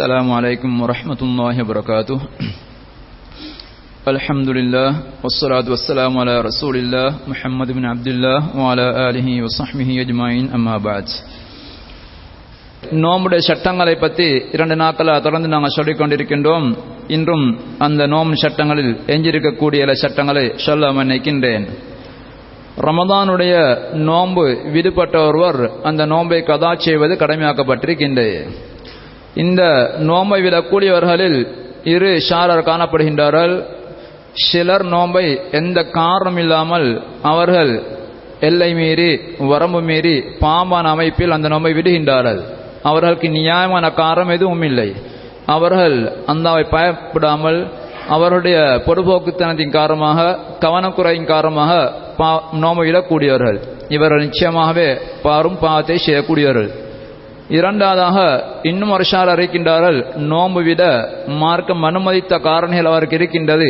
السلام عليكم ورحمة الله وبركاته الحمد لله والصلاة والسلام على رسول الله محمد بن عبد الله وعلى آله وصحبه أجمعين أما بعد நோம்புடைய சட்டங்களை பற்றி இரண்டு நாட்களாக தொடர்ந்து நாங்கள் சொல்லிக் கொண்டிருக்கின்றோம் இன்றும் அந்த நோம்பு சட்டங்களில் எஞ்சிருக்கக்கூடிய சில சட்டங்களை சொல்ல நினைக்கின்றேன் ரமதானுடைய நோன்பு விடுபட்ட ஒருவர் அந்த நோன்பை கதா செய்வது கடமையாக்கப்பட்டிருக்கின்றது இந்த நோம்பை விடக்கூடியவர்களில் இரு ஷாரர் காணப்படுகின்றார்கள். சிலர் நோம்பை எந்த காரணம் இல்லாமல் அவர்கள் எல்லை மீறி வரம்பு மீறி பாம்பான அமைப்பில் அந்த நோம்பை விடுகின்றார்கள். அவர்களுக்கு நியாயமான காரணம் எதுவும் இல்லை. அவர்கள் அந்தாவை பயப்படாமல் அவருடைய பொடுபோக்குத்தனத்தின் காரணமாக கவனக்குறையின் காரணமாக பா நோம்பை விடக்கூடியவர்கள். இவர்கள் நிச்சயமாகவே பாரும் பாவத்தை செய்யக்கூடியவர்கள். இரண்டாவதாக இன்னும் வருஷால் அறிக்கின்றார்கள் நோம்பு விட மார்க்கம் அனுமதித்த காரணிகள் அவருக்கு இருக்கின்றது.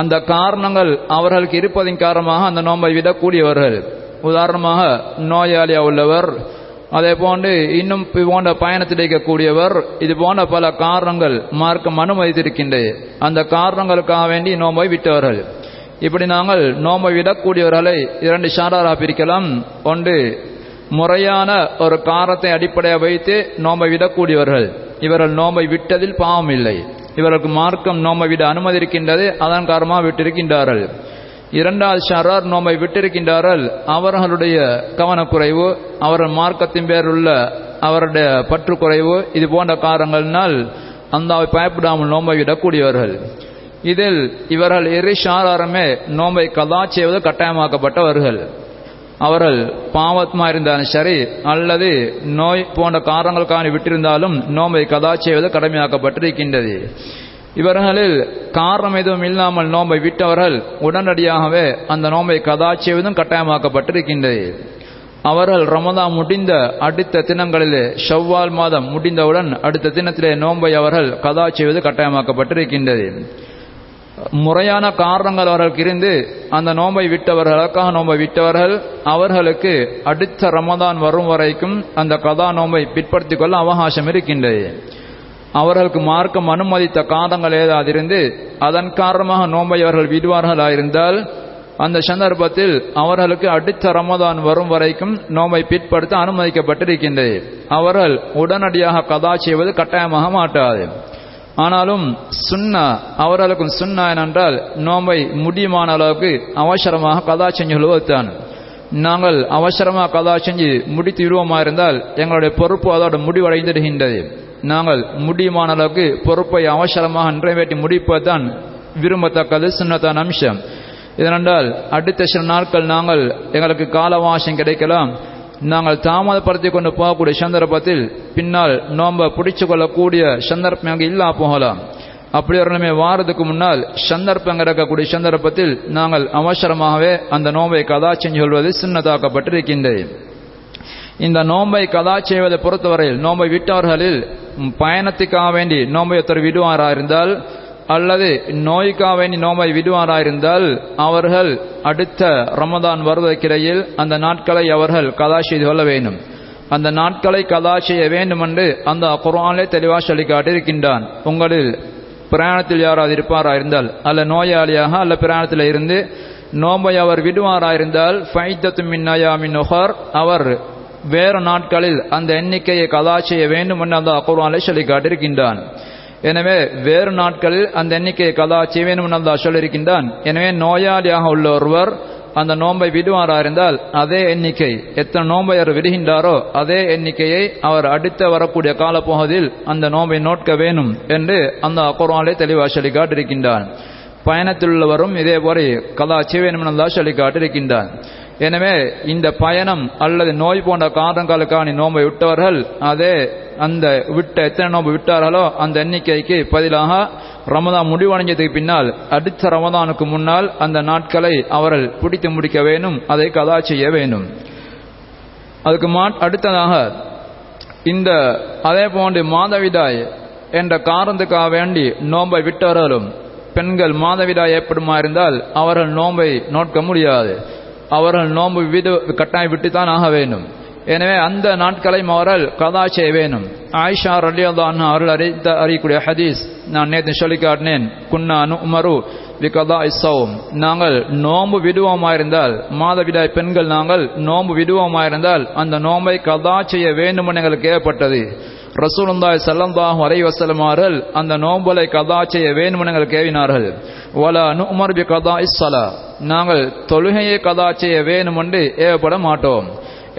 அந்த காரணங்கள் அவர்களுக்கு இருப்பதின் காரணமாக அந்த நோம்பை விடக்கூடியவர்கள். உதாரணமாக நோயாளியா உள்ளவர் அதே போன்று இன்னும் போன்ற பயணத்தில் இருக்கக்கூடியவர் இது போன்ற பல காரணங்கள் மார்க்கம் அனுமதித்திருக்கின்றது அந்த காரணங்களுக்காக வேண்டி நோம்பை விட்டவர்கள். இப்படி நாங்கள் நோம்பை விடக்கூடியவர்களை இரண்டு ஷாராரா பிரிக்கலாம். ஒன்று முறையான ஒரு காரத்தை அடிப்படையாக வைத்து நோம்பை விடக்கூடியவர்கள். இவர்கள் நோம்பை விட்டதில் பாவம் இல்லை. இவர்களுக்கு மார்க்கம் நோம்பை விட அனுமதி இருக்கின்றது. அதன் காரணமாக விட்டிருக்கின்றார்கள். இரண்டாவது ஷரார் நோம்பை விட்டிருக்கின்றார்கள். அவர்களுடைய கவனக்குறைவு அவர்கள் மார்க்கத்தின் பேர் உள்ள அவருடைய பற்றுக்குறைவு இது போன்ற காரணங்கள்னால் அந்த பயப்படாமல் நோம்பை விடக்கூடியவர்கள். இதில் இவர்கள் இரு ஷாராருமே நோம்பை கதா செய்வது கட்டாயமாக்கப்பட்டவர்கள். அவர்கள் பாவத்மா இருந்தாலும் சரி அல்லது நோய் போன்ற காரணங்களுக்காக விட்டிருந்தாலும் நோம்பை கதா செய்வது கடமையாக்கப்பட்டிருக்கின்றது. இவர்களில் காரணம் எதுவும் இல்லாமல் நோம்பை விட்டவர்கள் உடனடியாகவே அந்த நோம்பை கதா செய்வதும் கட்டாயமாக்கப்பட்டிருக்கின்றது. அவர்கள் ரமதா முடிந்த அடுத்த தினங்களிலே ஷவ்வால் மாதம் முடிந்தவுடன் அடுத்த தினத்திலே நோம்பை அவர்கள் கதா செய்வது கட்டாயமாக்கப்பட்டிருக்கின்றது. முறையான காரணங்கள் அவர்களுக்கு இருந்து அந்த நோம்பை விட்டவர்களுக்காக நோம்பை விட்டவர்கள் அவர்களுக்கு அடுத்த ரமதான் வரும் வரைக்கும் அந்த கதா நோம்பை பிற்படுத்திக் கொள்ள அவகாசம் இருக்கின்றது. அவர்களுக்கு மார்க்கம் அனுமதித்த காதங்கள் ஏதாவது இருந்து அதன் காரணமாக நோம்பை அவர்கள் விடுவார்களாயிருந்தால் அந்த சந்தர்ப்பத்தில் அவர்களுக்கு அடுத்த ரமதான் வரும் வரைக்கும் நோம்பை பிற்படுத்த அனுமதிக்கப்பட்டிருக்கின்றது. அவர்கள் உடனடியாக கதா செய்வது கட்டாயமாக மாட்டாது. ஆனாலும் சுண்ணா அவர்களுக்கும் சுண்ணா என்னென்றால் நோம்பை முடியுமான அளவுக்கு அவசரமாக கதா செஞ்சு கொள்வதுதான் நாங்கள் அவசரமாக கதா செஞ்சு முடித்து விடுவோமா இருந்தால் எங்களுடைய பொறுப்பு அதோடு முடிவடைந்திருக்கின்றது நாங்கள் முடியுமான அளவுக்கு பொறுப்பை அவசரமாக நிறைவேற்றி முடிப்பதுதான் விரும்பத்தக்கது சுண்ணத்தான் அம்சம். இதனென்றால் அடுத்த சில நாட்கள் நாங்கள் எங்களுக்கு காலவாசம் கிடைக்கலாம். நாங்கள் தாமதப்படுத்தி கொண்டு போகக்கூடிய சந்தர்ப்பத்தில் பின்னால் நோம்ப பிடிச்சு கொள்ளக்கூடிய சந்தர்ப்பம் அங்கே இல்லா போகலாம். அப்படி ஒரு நிலைமை வாரதுக்கு முன்னால் சந்தர்ப்பம் கிடக்கக்கூடிய சந்தர்ப்பத்தில் நாங்கள் அவசரமாகவே அந்த நோம்பை கதா செஞ்சு கொள்வது சின்னதாக்கப்பட்டிருக்கின்றது. இந்த நோம்பை கதா செய்வதை பொறுத்தவரையில் நோம்பை விட்டவர்களில் பயணத்துக்காக வேண்டி நோம்பை ஒருத்தர் விடுவாரா இருந்தால் அல்லது நோய்க்காக வேண்டி நோம்பை விடுவாராயிருந்தால் அவர்கள் அடுத்த ரமதான் வருவதற்கிடையில் அந்த நாட்களை அவர்கள் கதா செய்து கொள்ள வேண்டும். அந்த நாட்களை கதா செய்ய வேண்டும் என்று அந்த குரானிலே தெளிவாக சொல்லி காட்டியிருக்கின்றான் உங்களில் பிரயாணத்தில் யாராவது இருப்பாரா இருந்தால் அல்ல நோயாளியாக அல்ல பிரயாணத்தில் இருந்து நோம்பை அவர் விடுவாராயிருந்தால் ஃபைத்தத்து மின்னயாமின் நுகர் அவர் வேறு நாட்களில் அந்த எண்ணிக்கையை கதா செய்ய வேண்டும் என்று அந்த குரானிலே சொல்லி காட்டியிருக்கின்றான் எனவே வேறு நாட்களில் அந்த எண்ணிக்கையை கதா செய்ய வேண்டும் சொல்லியிருக்கின்றான். எனவே நோயாளியாக உள்ள ஒருவர் அந்த நோன்பை விடுவாரா இருந்தால் அதே எண்ணிக்கை எத்தனை நோன்பை அவர் விடுகின்றாரோ அதே எண்ணிக்கையை அவர் அடுத்து வரக்கூடிய காலப்பகுதியில் அந்த நோன்பை நோட்க வேணும் என்று அந்த குரானிலே தெளிவாக சொல்லி காட்டிருக்கின்றான் பயணத்தில் உள்ளவரும் இதே போல கதா செய்ய சொல்லி காட்டிருக்கின்றான் எனவே இந்த பயணம் அல்லது நோய் போன்ற காரணங்களுக்கான நோன்பை விட்டவர்கள் அதே அந்த விட்ட எத்தனை நோன்பு விட்டார்களோ அந்த எண்ணிக்கைக்கு பதிலாக ரமதான் முடிவடைஞ்சதுக்கு பின்னால் அடுத்த ரமதானுக்கு முன்னால் அந்த நாட்களை அவர்கள் பிடித்து முடிக்க வேண்டும் அதை கதா செய்ய வேண்டும். அதுக்கு மா அடுத்ததாக இந்த அதே போன்று மாதவிடாய் என்ற காரணத்துக்காக வேண்டி நோன்பை விட்டவர்களும் பெண்கள் மாதவிடாய் ஏற்படுமா இருந்தால் அவர்கள் நோன்பை நோட்க முடியாது. அவர்கள் நோன்பு விடு கட்டாயம் விட்டுத்தான் ஆக வேண்டும். எனவே அந்த நாட்களையும் அவர்கள் கதா செய்ய வேணும் ஆயிஷா ரலியல்லான் அவர்கள் அறித்த அறியக்கூடிய ஹதீஸ் நான் நேற்று சொல்லி காட்டினேன். குன்னா உமரு வி கதா இசவும் நாங்கள் நோம்பு விடுவோமாயிருந்தால் மாதவிடாய் பெண்கள் நாங்கள் நோம்பு விடுவோமாயிருந்தால் அந்த நோம்பை கதா செய்ய வேண்டும் என எங்களுக்கு ஏற்பட்டது. ரசூலுல்லாய் சல்லல்லாஹு அலைஹி வஸல்லம் அவர்கள் அந்த நோம்பலை கதா செய்ய வேண்டும் என எங்களுக்கு வலா நுமர் பி கதா இஸ்ஸலா நாங்கள் தொழுகையை கதா செய்ய வேண்டுமென்று ஏவப்பட மாட்டோம்.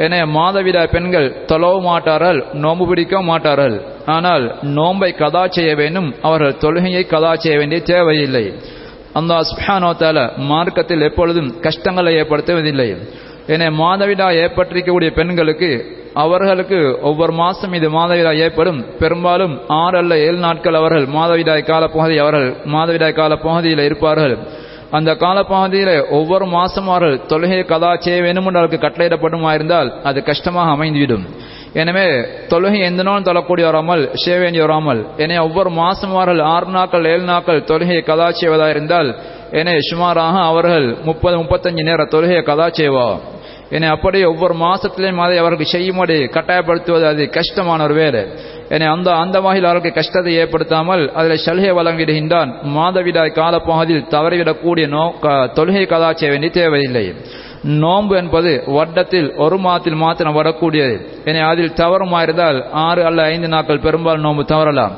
என மாதவிடா பெண்கள் தொழவும் மாட்டார்கள் நோம்பு பிடிக்கவும் மாட்டார்கள். ஆனால் நோம்பை கதா செய்ய வேண்டும் அவர்கள் தொழுகையை கதா செய்ய வேண்டிய தேவையில்லை. அந்த சுப்ஹானோ மார்க்கத்தில் எப்பொழுதும் கஷ்டங்களை ஏற்படுத்துவதில்லை. என மாதவிடா ஏற்பட்டிருக்கக்கூடிய பெண்களுக்கு அவர்களுக்கு ஒவ்வொரு மாதம் இது மாதவிடாய் ஏற்படும். பெரும்பாலும் ஆறு அல்ல ஏழு நாட்கள் அவர்கள் மாதவிடாய் கால பகுதி அவர்கள் மாதவிடாய் கால பகுதியில் இருப்பார்கள். அந்த காலப்பகுதியில் ஒவ்வொரு மாசம் அவர்கள் தொழுகை கதா செய்ய வேண்டும் என்று அவருக்கு கட்டளையிடப்படுமாயிருந்தால் அது கஷ்டமாக அமைந்துவிடும். எனவே தொழுகை எந்த நாளும் தொழக்கூடிய வராமல் செய்ய வேண்டி வராமல் என ஒவ்வொரு மாசம் அவர்கள் ஆறு நாட்கள் ஏழு நாட்கள் தொழுகையை கதா செய்வதாயிருந்தால் என எனவே சுமாராக அவர்கள் முப்பது முப்பத்தஞ்சு நேர தொழுகையை கதா செய்வா என்னை அப்படியே ஒவ்வொரு மாசத்திலையும் அதை அவருக்கு செய்யும்படி கட்டாயப்படுத்துவது அது கஷ்டமான ஒரு வேலை. என்னை அந்த அந்த வகையில் அவருக்கு கஷ்டத்தை ஏற்படுத்தாமல் அதில் சலுகை வழங்கிடுகின்றான். மாதவிடாய் காலப்பகுதியில் தவறிவிடக்கூடிய நோ தொழுகை கதாச்சிய வேண்டி தேவையில்லை. நோன்பு என்பது வட்டத்தில் ஒரு மாதத்தில் மாத்திரம் வரக்கூடியது. என அதில் தவறுமாயிருந்தால் ஆறு அல்ல ஐந்து நாட்கள் பெரும்பாலும் நோன்பு தவறலாம்.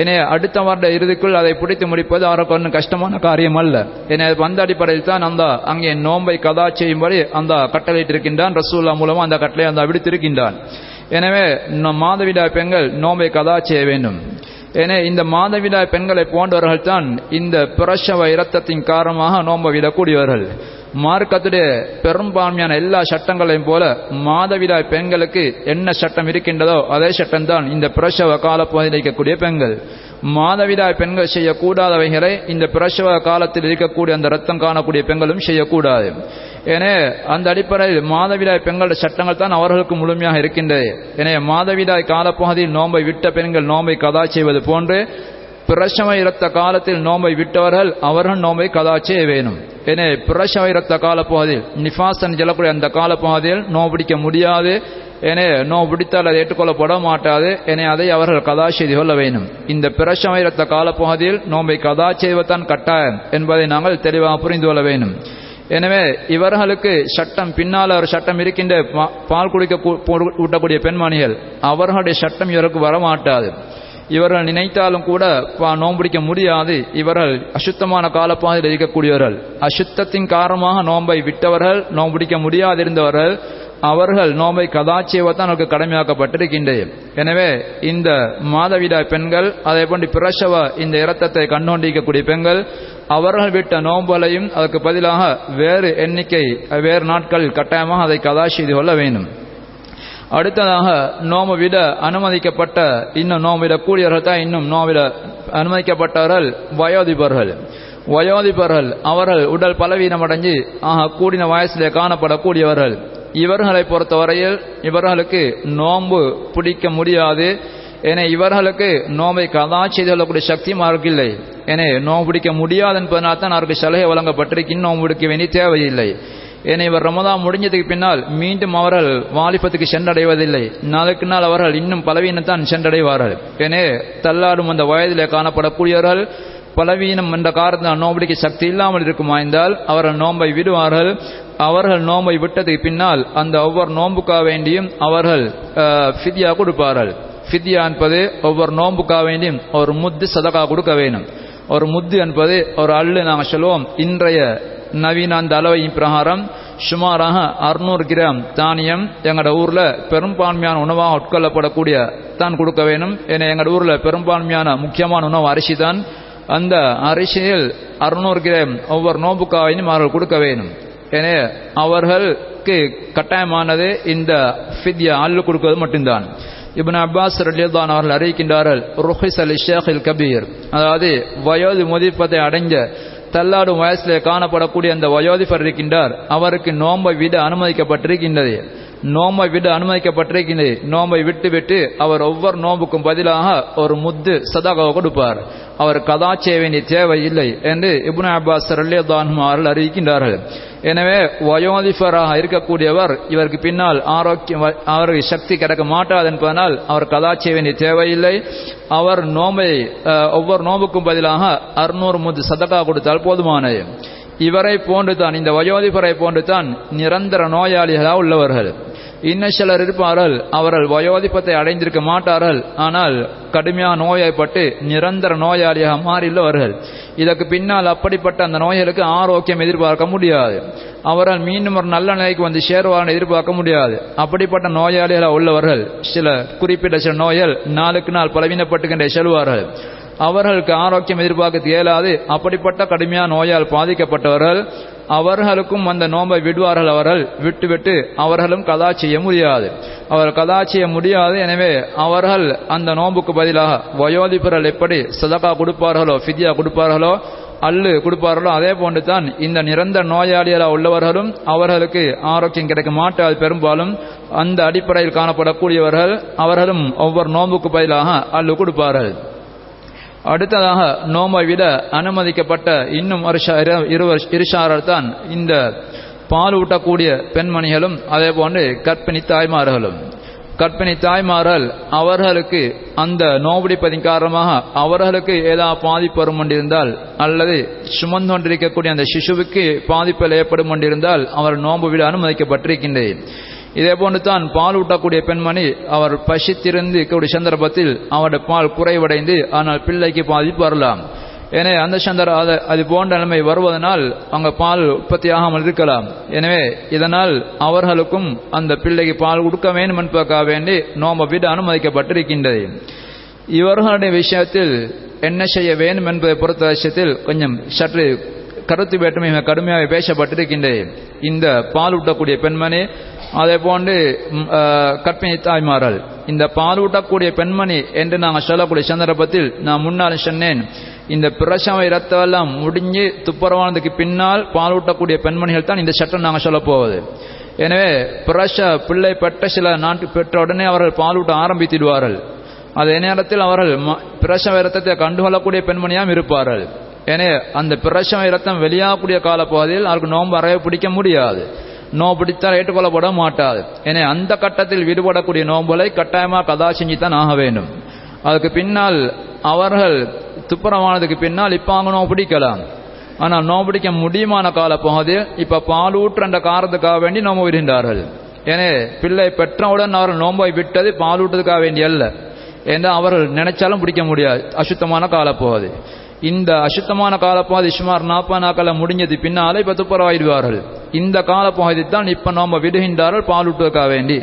என அடுத்த வருட இறுதிக்குள் அதை பிடித்து முடிப்பது அவருக்கு ஒன்றும் கஷ்டமான காரியம் அல்ல எனவே வந்த அடிப்படையில் தான் அந்த அங்கே நோன்பை கதா செய்யும்படி அந்த கட்டளையிட்டிருக்கின்றான். ரசூல்லா மூலமா அந்த கட்டளை அந்த விடுத்திருக்கின்றான். எனவே மாதவிடாய் பெண்கள் நோன்பை கதா செய்ய வேண்டும். எனவே இந்த மாதவிடாய் பெண்களை போன்றவர்கள் தான் இந்த பிரசவ இரத்தத்தின் காரணமாக நோன்பை விடக்கூடியவர்கள். மார்க்கத்துடைய பெரும்பான்மையான எல்லா சட்டங்களையும் போல மாதவிடாய் பெண்களுக்கு என்ன சட்டம் இருக்கின்றதோ அதே சட்டம் தான் இந்த பிரசவ காலப்பகுதியில் இருக்கக்கூடிய பெண்கள். மாதவிடாய் பெண்கள் செய்யக்கூடாதவைகளை இந்த பிரசவ காலத்தில் இருக்கக்கூடிய அந்த ரத்தம் காணக்கூடிய பெண்களும் செய்யக்கூடாது. எனவே அந்த அடிப்படையில் மாதவிடாய் பெண்களுடைய சட்டங்கள் தான் அவர்களுக்கு முழுமையாக இருக்கின்றது. எனவே மாதவிடாய் காலப்பகுதியில் நோன்பை விட்ட பெண்கள் நோன்பை கதா செய்வது போன்று பிரசவ இரத்த காலத்தில் நோம்பை விட்டவர்கள் அவர்கள் நோம்பை கதா செய்ய வேணும் எனவே பிரசவ இரத்த காலப்பகுதியில் நிஃபாசன் செல்லக்கூடிய அந்த காலப்பகுதியில் நோ பிடிக்க முடியாது. எனவே நோ பிடித்தால் அதை ஏற்றுக்கொள்ளப்பட மாட்டாது. என அதை அவர்கள் கதா செய்து கொள்ள வேண்டும். இந்த பிரசவ இரத்த காலப்பகுதியில் நோம்பை கதா செய்வதுதான் கட்டாயம் என்பதை நாங்கள் தெளிவாக புரிந்து கொள்ள வேண்டும். எனவே இவர்களுக்கு சட்டம் பின்னால் ஒரு சட்டம் இருக்கின்ற பால் குடிக்க ஊட்டக்கூடிய பெண்மணிகள் அவர்களுடைய சட்டம் இவருக்கு வரமாட்டாது. இவர்கள் நினைத்தாலும் கூட நோம்பிடிக்க முடியாது. இவர்கள் அசுத்தமான காலப்பாதையில் இருக்கக்கூடியவர்கள். அசுத்தத்தின் காரணமாக நோன்பை விட்டவர்கள் நோம்பிடிக்க முடியாதிருந்தவர்கள் அவர்கள் நோம்பை கதாச்சியவத்தான் அவருக்கு கடமையாக்கப்பட்டிருக்கின்றது எனவே இந்த மாதவிடாய் பெண்கள் அதே போன்று பிரசவ இந்த இரத்தத்தை கண்ணோண்டிக்கக்கூடிய பெண்கள் அவர்கள் விட்ட நோம்பலையும் அதற்கு பதிலாக வேறு எண்ணிக்கை வேறு நாட்களில் கட்டாயமாக அதை கதா செய்து கொள்ள வேண்டும். அடுத்ததாக நோம்பு விட அனுமதிக்கப்பட்ட இன்னும் நோம்பு விடக்கூடியவர்கள் தான் இன்னும் நோவிட அனுமதிக்கப்பட்டவர்கள் வயோதிபர்கள். வயோதிபர்கள் அவர்கள் உடல் பலவீனம் அடைஞ்சு ஆக கூடின வயசிலே காணப்படக்கூடியவர்கள். இவர்களை பொறுத்தவரையில் இவர்களுக்கு நோன்பு பிடிக்க முடியாது. என இவர்களுக்கு நோம்பை கதா செய்து கொள்ளக்கூடிய சக்தியும் அவருக்கு இல்லை. என நோம்பு பிடிக்க முடியாது என்பதனால் தான் அவருக்கு சலுகை வழங்கப்பட்டிருக்கு. நோம்பு பிடிக்க வேண்டிய தேவையில்லை. ஏன்னா இவர் ரமதான் முடிஞ்சதுக்கு பின்னால் மீண்டும் அவர்கள் வாலிபத்துக்கு சென்றடைவதில்லை. நாளுக்கு நாள் அவர்கள் இன்னும் பலவீனத்தான் சென்றடைவார்கள். எனவே தள்ளாடும் அந்த வயதிலே காணப்படக்கூடியவர்கள் பலவீனம் என்ற காரணத்தால் நோம்படிக்கு சக்தி இல்லாமல் இருக்குமாய்ந்தால் அவர்கள் நோன்பை விடுவார்கள். அவர்கள் நோன்பை விட்டதுக்கு பின்னால் அந்த ஒவ்வொரு நோன்புக்காக வேண்டியும் அவர்கள் ஃபித்யா கொடுப்பார்கள். ஃபித்யா என்பது ஒவ்வொரு நோன்புக்காக வேண்டியும் ஒரு முத்து சதகா கொடுக்க வேண்டும். ஒரு முத்து என்பது ஒரு அள்ளு நாங்கள் சொல்லுவோம் இன்றைய நவீன அந்த அளவையின் பிரகாரம் சுமாராக அறுநூறு கிராம் தானியம் எங்களோட ஊர்ல பெரும்பான்மையான உணவாக உட்கொள்ளப்படக்கூடிய தான் கொடுக்க வேணும். ஏன்னா எங்களோட ஊர்ல பெரும்பான்மையான முக்கியமான உணவு அரிசி தான். அந்த அரிசியில் அறுநூறு கிராம் ஒவ்வொரு நோம்புக்காவையும் அவர்கள் கொடுக்க வேணும். எனவே அவர்களுக்கு கட்டாயமானது இந்த ஃபித்யா அல்லு கொடுக்கிறது மட்டும்தான். இப்னு அப்பாஸ் ரலியல்லான் அவர்கள் அறிவிக்கின்றார்கள் ருஹிஸ் அலி ஷேக் கபீர். அதாவது வயோதி முதிப்பதை அடைஞ்ச தள்ளாடும் வயசிலே காணப்படக்கூடிய அந்த வயோதிபர் இருக்கின்றார். அவருக்கு நோன்பை விட அனுமதிக்கப்பட்டிருக்கின்றது. நோம்பை விட அனுமதிக்கப்பட்டிருக்கிறது நோம்பை விட்டு விட்டு அவர் ஒவ்வொரு நோம்புக்கும் பதிலாக ஒரு முத்து சதாகாவை கொடுப்பார். அவர் கதா செய்ய தேவையில்லை தேவை இல்லை என்று இபுன் அப்பாஸ் அவர்கள் அறிவிக்கின்றார்கள். எனவே வயோதிபராக இருக்கக்கூடியவர் இவருக்கு பின்னால் ஆரோக்கியம் அவருக்கு சக்தி கிடைக்க மாட்டாது என்பதனால் அவர் கதா செய்ய தேவையில்லை. அவர் நோம்பை ஒவ்வொரு நோம்புக்கும் பதிலாக அறுநூறு முத்து சதகா கொடுத்தால் போதுமானது. இவரை போன்றுதான் இந்த வயோதிபரை போன்றுதான் நிரந்தர நோயாளிகளாக உள்ளவர்கள். இன்னும் சிலர் இருப்பார்கள். அவர்கள் வயோதிபத்தை அடைந்திருக்க மாட்டார்கள். ஆனால் கடுமையான நோயைப்பட்டு நிரந்தர நோயாளியாக மாறியுள்ளவர்கள். இதற்கு பின்னால் அப்படிப்பட்ட அந்த நோய்களுக்கு ஆரோக்கியம் எதிர்பார்க்க முடியாது. அவரால் மீண்டும் ஒரு நல்ல நிலைக்கு வந்து சேருவார்கள் எதிர்பார்க்க முடியாது. அப்படிப்பட்ட நோயாளிகளாக உள்ளவர்கள் சில குறிப்பிட்ட சில நோய்கள் நாளுக்கு நாள் பலவீனப்பட்டுகின்ற செல்வார்கள். அவர்களுக்கு ஆரோக்கியம் எதிர்பார்க்க இயலாது. அப்படிப்பட்ட கடுமையான நோயால் பாதிக்கப்பட்டவர்கள் அவர்களுக்கும் அந்த நோன்பை விடுவார்கள் அவர்கள். விட்டுவிட்டு அவர்களும் கதா செய்ய முடியாது. அவர் கதா செய்ய முடியாது. எனவே அவர்கள் அந்த நோன்புக்கு பதிலாக வயோதிபர்கள் எப்படி சதகா கொடுப்பார்களோ ஃபிதியா கொடுப்பார்களோ அல்லு கொடுப்பார்களோ அதே போன்று தான் இந்த நிரந்தர நோயாளிகளாக உள்ளவர்களும் அவர்களுக்கு ஆரோக்கியம் கிடைக்க மாட்டாது பெரும்பாலும் அந்த அடிப்படையில் காணப்படக்கூடியவர்கள் அவர்களும் ஒவ்வொரு நோன்புக்கு பதிலாக அல்லு கொடுப்பார்கள். அடுத்ததாக நோம்பை விட அனுமதிக்கப்பட்ட இன்னும் இருவர் இருஷாரர் தான் இந்த பால் ஊட்டக்கூடிய பெண்மணிகளும் அதே போன்று கற்பிணி தாய்மார்களும். கற்பிணி தாய்மார்கள் அவர்களுக்கு அந்த நோபிடிப்பதின் காரணமாக அவர்களுக்கு ஏதாவது பாதிப்பு வரும் கொண்டிருந்தால் அல்லது சுமந்து கொண்டிருக்கக்கூடிய அந்த சிசுவுக்கு பாதிப்பில் ஏற்படும் கொண்டிருந்தால் அவர் நோன்பு விட அனுமதிக்கப்பட்டிருக்கின்றது இதே போன்று தான் பால் ஊட்டக்கூடிய பெண்மணி அவர் பசித்திருந்து இருக்கக்கூடிய சந்தர்ப்பத்தில் அவருடைய பால் குறைவடைந்து ஆனால் பிள்ளைக்கு பாதிப்பு வரலாம். எனவே அந்த சந்தர் அது போன்ற நிலைமை வருவதனால் அங்க பால் உற்பத்தியாகாமல் இருக்கலாம். எனவே இதனால் அவர்களுக்கும் அந்த பிள்ளைக்கு பால் கொடுக்க வேண்டும் என்பதற்காக வேண்டி நோம்ப வீடு அனுமதிக்கப்பட்டிருக்கின்றது. இவர்களுடைய விஷயத்தில் என்ன செய்ய வேண்டும் என்பதை பொறுத்த விஷயத்தில் கொஞ்சம் சற்று கருத்து வேற்றுமை மிக கடுமையாக பேசப்பட்டிருக்கின்றது. இந்த பாலூட்டக்கூடிய பெண்மணி அதே போன்று கற்பிணி தாய்மாரல் இந்த பாலூட்டக்கூடிய பெண்மணி என்று நாங்கள் சொல்லக்கூடிய சந்தர்ப்பத்தில் நான் முன்னால் சொன்னேன். இந்த பிரசவ எல்லாம் முடிஞ்சு துப்புரவானதுக்கு பின்னால் பாலூட்டக்கூடிய பெண்மணிகள் தான் இந்த சட்டம் நாங்கள் சொல்ல போவது எனவே பிரச பிள்ளை பெற்ற சில நாட்டு பெற்ற உடனே அவர்கள் பாலூட்ட ஆரம்பித்திடுவார்கள். அதே நேரத்தில் அவர்கள் பிரசவ இரத்தத்தை கண்டுகொள்ளக்கூடிய பெண்மணியாம் இருப்பார்கள். ஏனே அந்த பிரசவ இரத்தம் வெளியாகக்கூடிய காலப்பகுதியில் அவருக்கு நோன்பு அறவே பிடிக்க முடியாது. நோ பிடித்தால் ஏற்றுக்கொள்ளப்பட மாட்டாது. எனவே அந்த கட்டத்தில் விடுபடக்கூடிய நோன்புகளை கட்டாயமாக கதா செஞ்சுத்தான் ஆக வேண்டும். அதுக்கு பின்னால் அவர்கள் துப்புரமானதுக்கு பின்னால் இப்போ அவங்க நோ பிடிக்கலாம். ஆனால் நோ பிடிக்க முடியுமான காலப்பகுதியில் இப்போ பாலூற்றுன்ற காரணத்துக்காக வேண்டி நோம்பு விடுகின்றார்கள். ஏனே பிள்ளை பெற்றவுடன் அவர்கள் நோம்பை விட்டது பாலூட்டுறதுக்காக வேண்டிய அல்ல. ஏன்னா அவர்கள் நினைச்சாலும் பிடிக்க முடியாது. அசுத்தமான காலப்பகுதி. இந்த அசுத்தமான காலப்பாதி சுமார் நாற்பது நாட்கள முடிஞ்சது. பின்னாலே இப்ப துப்புரவாயிடுவார்கள். இந்த காலப்பகுதி தான் இப்ப நாம விடுகின்றார்கள் பாலூட்டுவதற்காக வேண்டி.